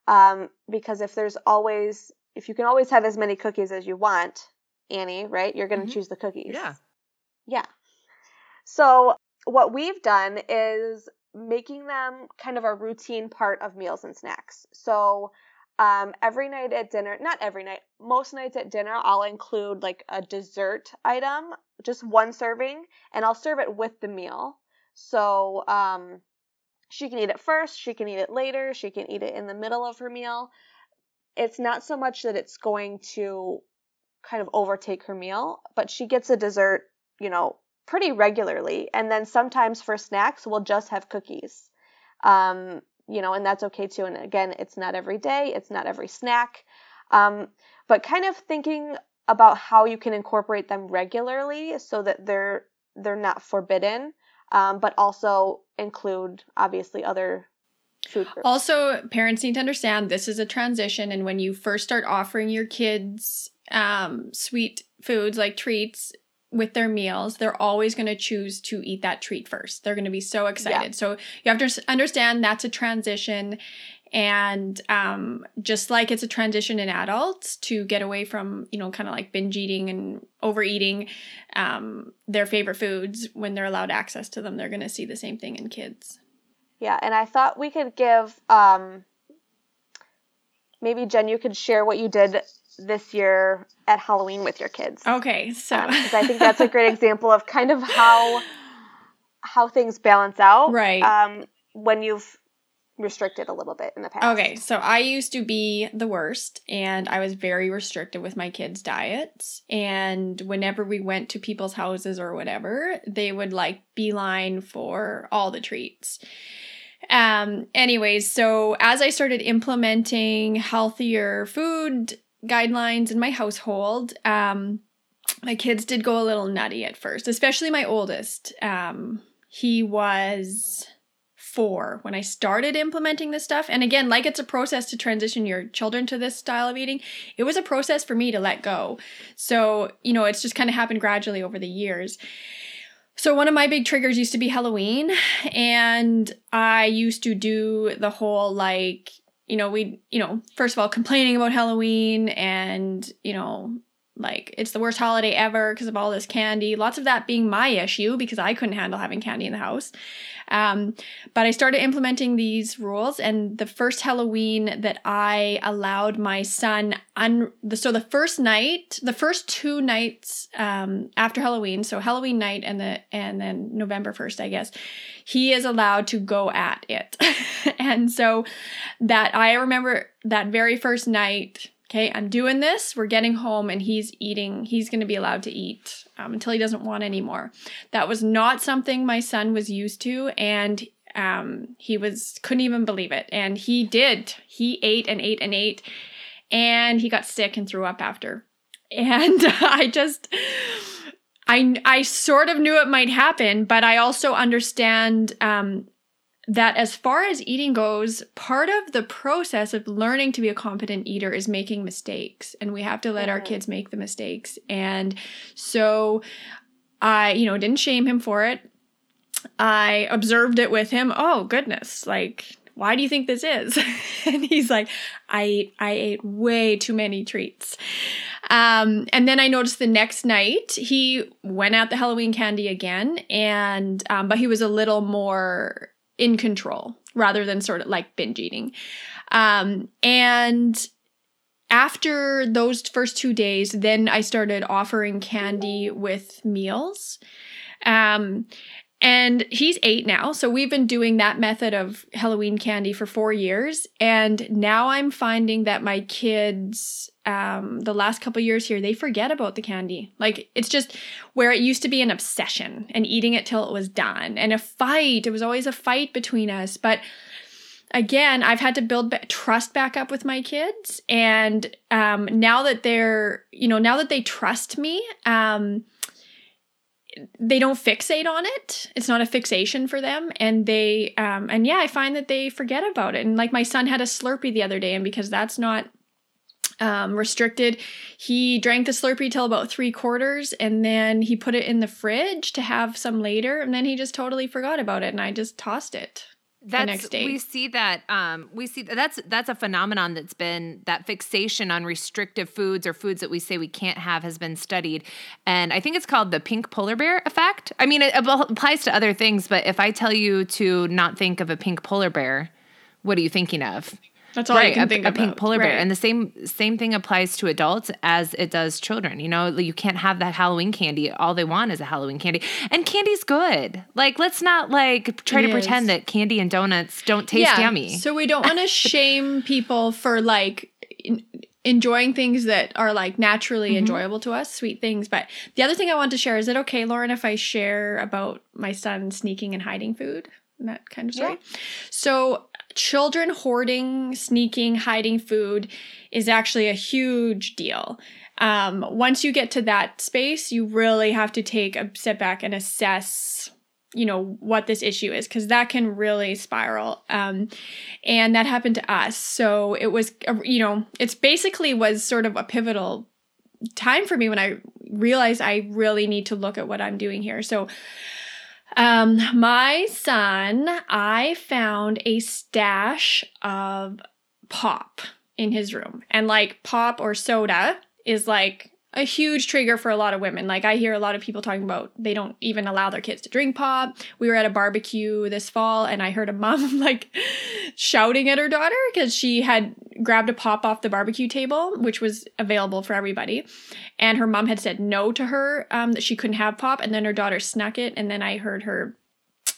[SPEAKER 2] um, because if there's always, if you can always have as many cookies as you want, Annie, right? You're going to
[SPEAKER 1] Mhm.
[SPEAKER 2] choose the cookies.
[SPEAKER 1] Yeah.
[SPEAKER 2] Yeah. So what we've done is making them kind of a routine part of meals and snacks. So um, every night at dinner, not every night, most nights at dinner, I'll include like a dessert item, just one serving, and I'll serve it with the meal. So um, she can eat it first, she can eat it later, she can eat it in the middle of her meal. It's not so much that it's going to kind of overtake her meal, but she gets a dessert, you know, pretty regularly. And then sometimes for snacks, we'll just have cookies. Um, you know, and that's okay too. And again, it's not every day, it's not every snack. Um, but kind of thinking about how you can incorporate them regularly so that they're they're not forbidden, um, but also include obviously other food groups.
[SPEAKER 3] Also, parents need to understand this is a transition, and when you first start offering your kids um, sweet foods like treats with their meals, they're always going to choose to eat that treat first. They're going to be so excited. So you have to understand that's a transition. And um, just like it's a transition in adults to get away from, you know, kind of like binge eating and overeating um, their favorite foods when they're allowed access to them, they're going to see the same thing in kids.
[SPEAKER 2] Yeah, and I thought we could give um, maybe Jen, you could share what you did this year at Halloween with your kids.
[SPEAKER 3] Okay, so
[SPEAKER 2] because I think that's a great example of kind of how how things balance out,
[SPEAKER 3] Right.
[SPEAKER 2] Um, when you've restricted a little bit in the past.
[SPEAKER 3] Okay, so I used to be the worst, and I was very restricted with my kids' diets. And whenever we went to people's houses or whatever, they would like beeline for all the treats. Um, anyways, so as I started implementing healthier food guidelines in my household, um, my kids did go a little nutty at first, especially my oldest. Um, he was four when I started implementing this stuff. And again, like it's a process to transition your children to this style of eating, it was a process for me to let go. So, you know, it's just kind of happened gradually over the years. So, one of my big triggers used to be Halloween. And I used to do the whole like, you know, we, you know, first of all, complaining about Halloween and, you know, like it's the worst holiday ever because of all this candy. Lots of that being my issue because I couldn't handle having candy in the house. Um, but I started implementing these rules, and the first Halloween that I allowed my son un so the first night, the first two nights um, after Halloween, so Halloween night and the and then November first, I guess, he is allowed to go at it, and so that I remember that very first night okay, I'm doing this. We're getting home and he's eating, he's going to be allowed to eat um, until he doesn't want anymore. That was not something my son was used to. And um, he was, couldn't even believe it. And he did. He ate and ate and ate. And he got sick and threw up after. And I just, I, I sort of knew it might happen, but I also understand um, that as far as eating goes, part of the process of learning to be a competent eater is making mistakes. And we have to let mm-hmm. our kids make the mistakes. And so I, you know, didn't shame him for it. I observed it with him. Oh, goodness. Like, why do you think this is? and he's like, I ate, I ate way too many treats. Um, and then I noticed the next night he went out the Halloween candy again, and um, but he was a little more in control rather than sort of like binge eating. Um, and after those first two days, then I started offering candy with meals. Um, and he's eight now. So we've been doing that method of Halloween candy for four years. And now I'm finding that my kids, um, the last couple years here, they forget about the candy. Like it's just where it used to be an obsession and eating it till it was done and a fight. It was always a fight between us. But again, I've had to build trust back up with my kids. And um, now that they're, you know, now that they trust me, um, they don't fixate on it it's not a fixation for them and they um and yeah i find that they forget about it and like my son had a slurpee the other day and because that's not um, restricted. He drank the Slurpee till about three quarters, and then he put it in the fridge to have some later, and then he just totally forgot about it, and I just tossed it
[SPEAKER 1] that's,
[SPEAKER 3] the next day.
[SPEAKER 1] We see that. Um, we see that that's that's a phenomenon that's been that fixation on restrictive foods or foods that we say we can't have has been studied, and I think it's called the pink polar bear effect. I mean, it applies to other things, but if I tell you to not think of a pink polar bear, what are you thinking of?
[SPEAKER 3] That's all right, I can a, think
[SPEAKER 1] a pink polar bear, and the same same thing applies to adults as it does children. You know, you can't have that Halloween candy. All they want is a Halloween candy, and candy's good. Like, let's not like try it to is. pretend that candy and donuts don't taste yeah, yummy.
[SPEAKER 3] So we don't want to shame people for like. Enjoying things that are like naturally mm-hmm. enjoyable to us, sweet things. But the other thing I want to share is it okay, Lauren, if I share about my son sneaking and hiding food? And that kind of story. Yeah. So children hoarding, sneaking, hiding food is actually a huge deal. Um, once you get to that space, you really have to take a step back and assess you know what this issue is because that can really spiral um, and that happened to us so it was you know it's basically was sort of a pivotal time for me when i realized i really need to look at what i'm doing here so um, my son, I found a stash of pop in his room. And like pop or soda is like a huge trigger for a lot of women. Like I hear a lot of people talking about they don't even allow their kids to drink pop. We were at a barbecue this fall and I heard a mom like shouting at her daughter because she had grabbed a pop off the barbecue table, which was available for everybody. And her mom had said no to her um, that she couldn't have pop. And then her daughter snuck it. And then I heard her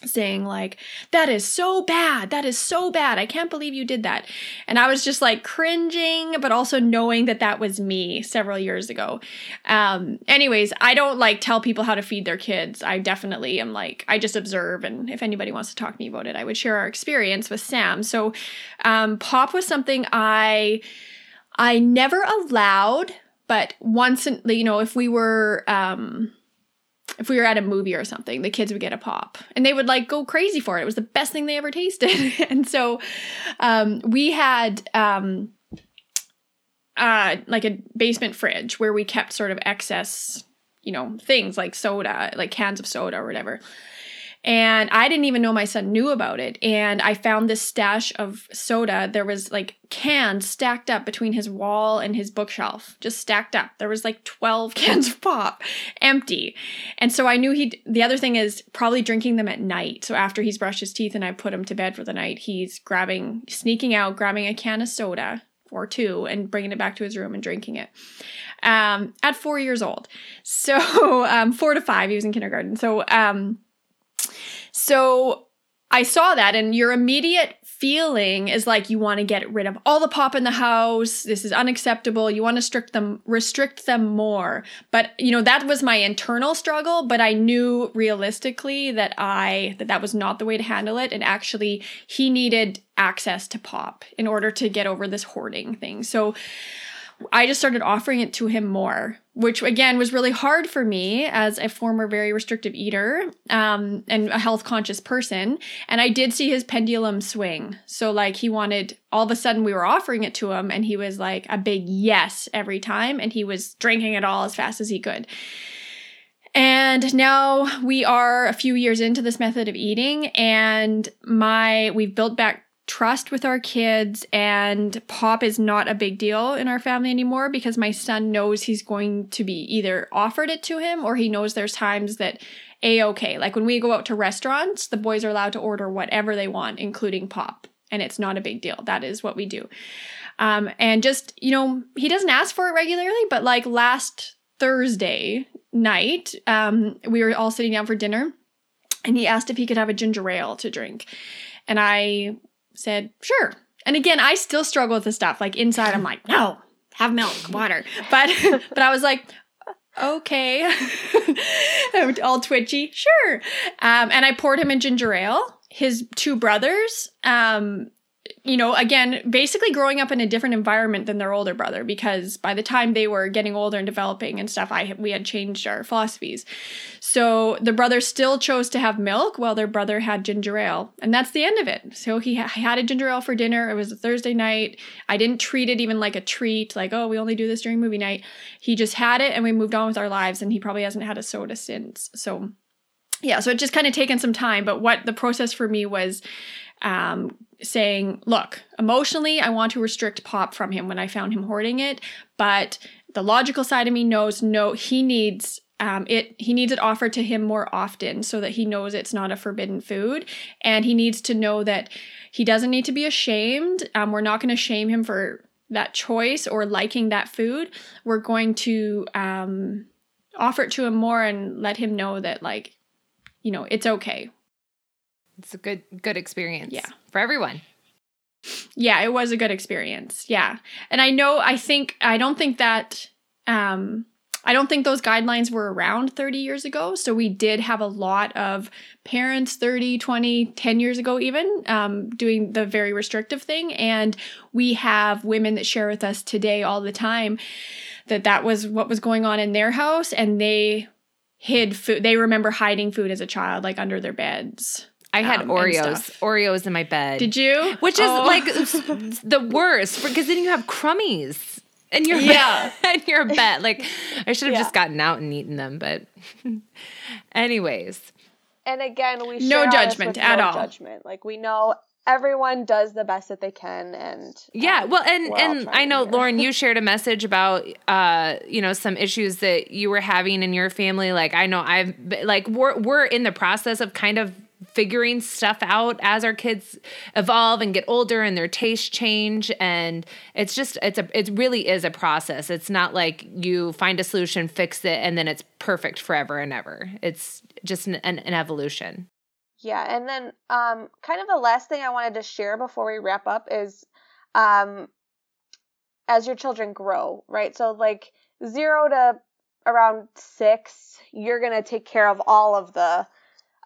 [SPEAKER 3] saying like that is so bad. That is so bad. I can't believe you did that. And i was just like cringing but also knowing that that was me several years ago. Um anyways i don't like tell people how to feed their kids. I definitely am like i just observe and if anybody wants to talk to me about it i would share our experience with sam. So um pop was something i i never allowed but once in, you know if we were um if we were at a movie or something, the kids would get a pop and they would like go crazy for it. It was the best thing they ever tasted. and so um, we had um, uh, like a basement fridge where we kept sort of excess, you know, things like soda, like cans of soda or whatever. And I didn't even know my son knew about it. And I found this stash of soda. There was like cans stacked up between his wall and his bookshelf, just stacked up. There was like 12 cans of pop empty. And so I knew he the other thing is probably drinking them at night. So after he's brushed his teeth and I put him to bed for the night, he's grabbing sneaking out, grabbing a can of soda or two and bringing it back to his room and drinking it um, at four years old. So um, four to five, he was in kindergarten. So um, so I saw that, and your immediate feeling is like you want to get rid of all the pop in the house. This is unacceptable. You want to restrict them, restrict them more. But you know that was my internal struggle. But I knew realistically that I that that was not the way to handle it. And actually, he needed access to pop in order to get over this hoarding thing. So I just started offering it to him more, which again was really hard for me as a former very restrictive eater um, and a health conscious person. And I did see his pendulum swing. So, like, he wanted all of a sudden we were offering it to him, and he was like a big yes every time, and he was drinking it all as fast as he could. And now we are a few years into this method of eating, and my we've built back trust with our kids and pop is not a big deal in our family anymore because my son knows he's going to be either offered it to him or he knows there's times that a okay like when we go out to restaurants the boys are allowed to order whatever they want including pop and it's not a big deal. That is what we do. Um, and just you know he doesn't ask for it regularly but like last thursday night um, we were all sitting down for dinner and he asked if he could have a ginger ale to drink. And i said, sure. And again, I still struggle with this stuff. Like inside, I'm like, no, have milk, water. But but I was like, okay, all twitchy, sure. Um, and I poured him a ginger ale. His two brothers, um, you know, again, basically growing up in a different environment than their older brother because by the time they were getting older and developing and stuff, I we had changed our philosophies. So the brother still chose to have milk while their brother had ginger ale, and that's the end of it. So he ha- had a ginger ale for dinner. It was a Thursday night. I didn't treat it even like a treat, like oh we only do this during movie night. He just had it, and we moved on with our lives. And he probably hasn't had a soda since. So yeah, so it just kind of taken some time. But what the process for me was um, saying, look, emotionally, I want to restrict pop from him when I found him hoarding it, but the logical side of me knows no, he needs um, it he needs it offered to him more often so that he knows it's not a forbidden food and he needs to know that he doesn't need to be ashamed. Um, we're not going to shame him for that choice or liking that food. We're going to um, offer it to him more and let him know that like you know it's okay
[SPEAKER 1] it's a good good experience.
[SPEAKER 3] Yeah.
[SPEAKER 1] For everyone.
[SPEAKER 3] Yeah, it was a good experience. Yeah. And I know I think I don't think that um I don't think those guidelines were around 30 years ago. So we did have a lot of parents 30, 20, 10 years ago, even um, doing the very restrictive thing. And we have women that share with us today all the time that that was what was going on in their house. And they hid food. They remember hiding food as a child, like under their beds.
[SPEAKER 1] I had um, Oreos, Oreos in my bed.
[SPEAKER 3] Did you?
[SPEAKER 1] Which is oh. like the worst because then you have crummies in your yeah in your bed. Like I should have yeah. just gotten out and eaten them, but anyways.
[SPEAKER 2] And again, we
[SPEAKER 3] no judgment at
[SPEAKER 2] no
[SPEAKER 3] all.
[SPEAKER 2] Judgment, like we know everyone does the best that they can and
[SPEAKER 1] yeah um, well and and i know lauren you shared a message about uh you know some issues that you were having in your family like i know i've like we're we're in the process of kind of figuring stuff out as our kids evolve and get older and their tastes change. And it's just it's a it really is a process. It's not like you find a solution fix it and then it's perfect forever and ever. It's just an, an, an evolution.
[SPEAKER 2] Yeah and then um kind of the last thing i wanted to share before we wrap up is um as your children grow right? So like zero to around six you're going to take care of all of the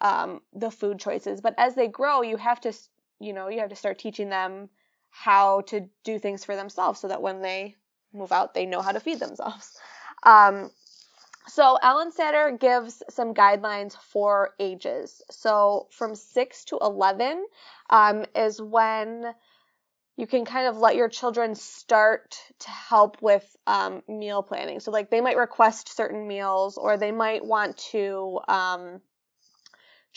[SPEAKER 2] um, the food choices. But as they grow, you have to, you know, you have to start teaching them how to do things for themselves so that when they move out, they know how to feed themselves. Um, so Ellyn Satter gives some guidelines for ages. So from 6 to 11 um, is when you can kind of let your children start to help with um, meal planning. So like they might request certain meals or they might want to um,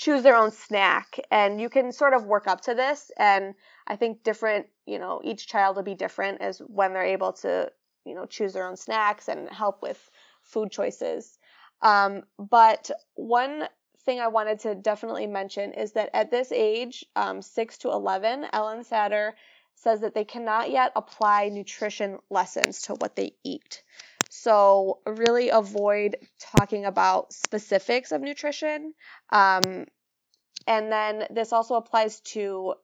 [SPEAKER 2] choose their own snack and you can sort of work up to this and i think different you know each child will be different as when they're able to you know choose their own snacks and help with food choices. Um, but one thing i wanted to definitely mention is that at this age um, 6 to 11 ellyn satter says that they cannot yet apply nutrition lessons to what they eat so really avoid talking about specifics of nutrition. Um, and then this also applies to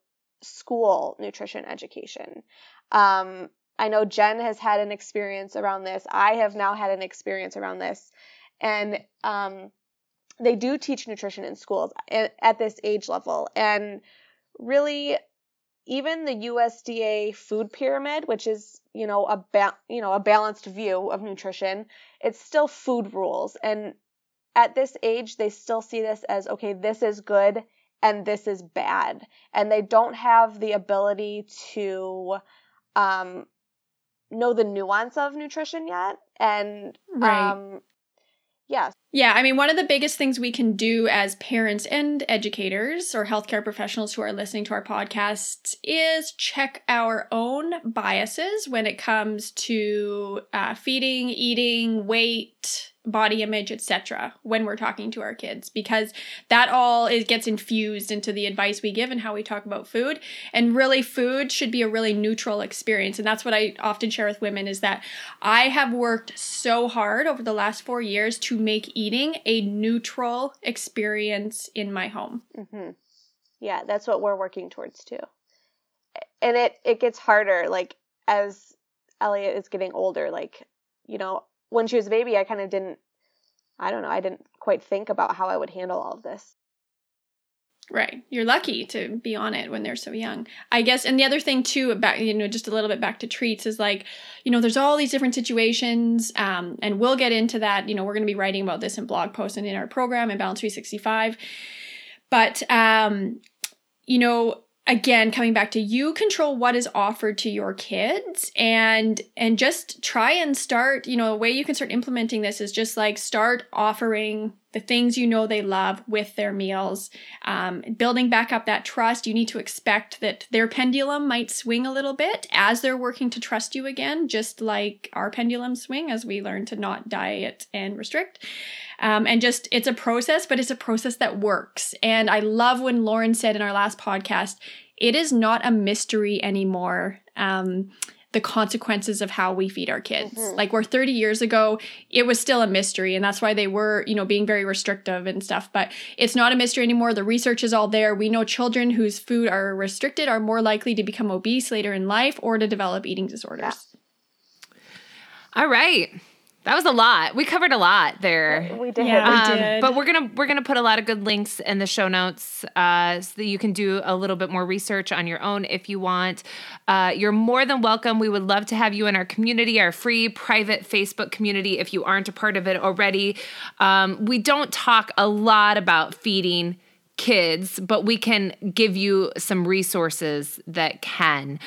[SPEAKER 2] school nutrition education. Um, I know Jen has had an experience around this. I have now had an experience around this. And um, they do teach nutrition in schools at, at this age level. And really, even the USDA food pyramid, which is you know a ba- you know a balanced view of nutrition, it's still food rules. And at this age, they still see this as okay, this is good and this is bad, and they don't have the ability to um, know the nuance of nutrition yet. And right. um, Yes.
[SPEAKER 3] Yeah, I mean, one of the biggest things we can do as parents and educators or healthcare professionals who are listening to our podcasts is check our own biases when it comes to uh, feeding, eating, weight, body image, etc. when we're talking to our kids because that all is gets infused into the advice we give and how we talk about food. And really food should be a really neutral experience. And that's what I often share with women is that I have worked so hard over the last 4 years to make eating a neutral experience in my home.
[SPEAKER 2] hmm Yeah, that's what we're working towards too. And it it gets harder like as Elliot is getting older like you know when she was a baby, I kind of didn't, I don't know, I didn't quite think about how I would handle all of this.
[SPEAKER 3] Right. You're lucky to be on it when they're so young. I guess and the other thing too about you know just a little bit back to treats is like, you know, there's all these different situations um and we'll get into that, you know, we're going to be writing about this in blog posts and in our program in Balance 365. But um you know, again coming back to you control what is offered to your kids and and just try and start you know a way you can start implementing this is just like start offering the things you know they love with their meals um, building back up that trust you need to expect that their pendulum might swing a little bit as they're working to trust you again just like our pendulum swing as we learn to not diet and restrict um, and just it's a process, but it's a process that works. And I love when Lauren said in our last podcast, it is not a mystery anymore. Um, the consequences of how we feed our kids. Mm-hmm. Like where 30 years ago, it was still a mystery, and that's why they were, you know, being very restrictive and stuff. But it's not a mystery anymore. The research is all there. We know children whose food are restricted are more likely to become obese later in life or to develop eating disorders.
[SPEAKER 1] Yeah. All right. That was a lot. We covered a lot there.
[SPEAKER 2] We did. Yeah,
[SPEAKER 3] um, we did.
[SPEAKER 1] But we're gonna we're gonna put a lot of good links in the show notes uh, so that you can do a little bit more research on your own if you want. Uh, you're more than welcome. We would love to have you in our community, our free private Facebook community. If you aren't a part of it already, um, we don't talk a lot about feeding kids, but we can give you some resources that can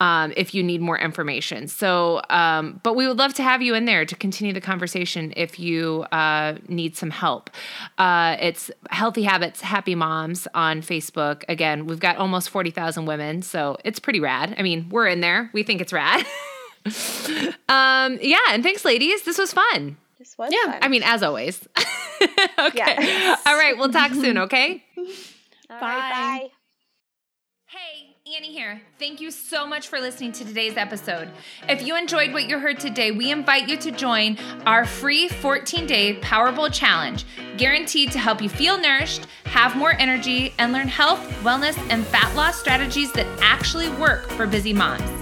[SPEAKER 1] um, if you need more information. So, um, but we would love to have you in there to continue the conversation if you uh, need some help. Uh, it's Healthy Habits, Happy Moms on Facebook. Again, we've got almost 40,000 women, so it's pretty rad. I mean, we're in there. We think it's rad. um, yeah, and thanks, ladies. This was fun.
[SPEAKER 2] Was
[SPEAKER 1] yeah.
[SPEAKER 2] Fun.
[SPEAKER 1] I mean, as always. okay. All right. We'll talk soon. Okay.
[SPEAKER 2] bye. bye.
[SPEAKER 1] Hey, Annie here. Thank you so much for listening to today's episode. If you enjoyed what you heard today, we invite you to join our free 14 day Power Bowl Challenge, guaranteed to help you feel nourished, have more energy, and learn health, wellness, and fat loss strategies that actually work for busy moms.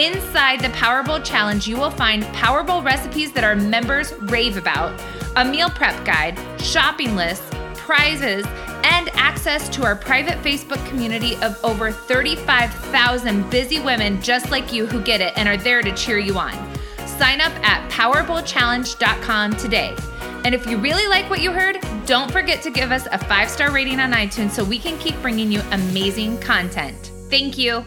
[SPEAKER 1] Inside the Power Bowl Challenge, you will find Power Bowl recipes that our members rave about, a meal prep guide, shopping lists, prizes, and access to our private Facebook community of over 35,000 busy women just like you who get it and are there to cheer you on. Sign up at powerbowlchallenge.com today. And if you really like what you heard, don't forget to give us a five star rating on iTunes so we can keep bringing you amazing content. Thank you.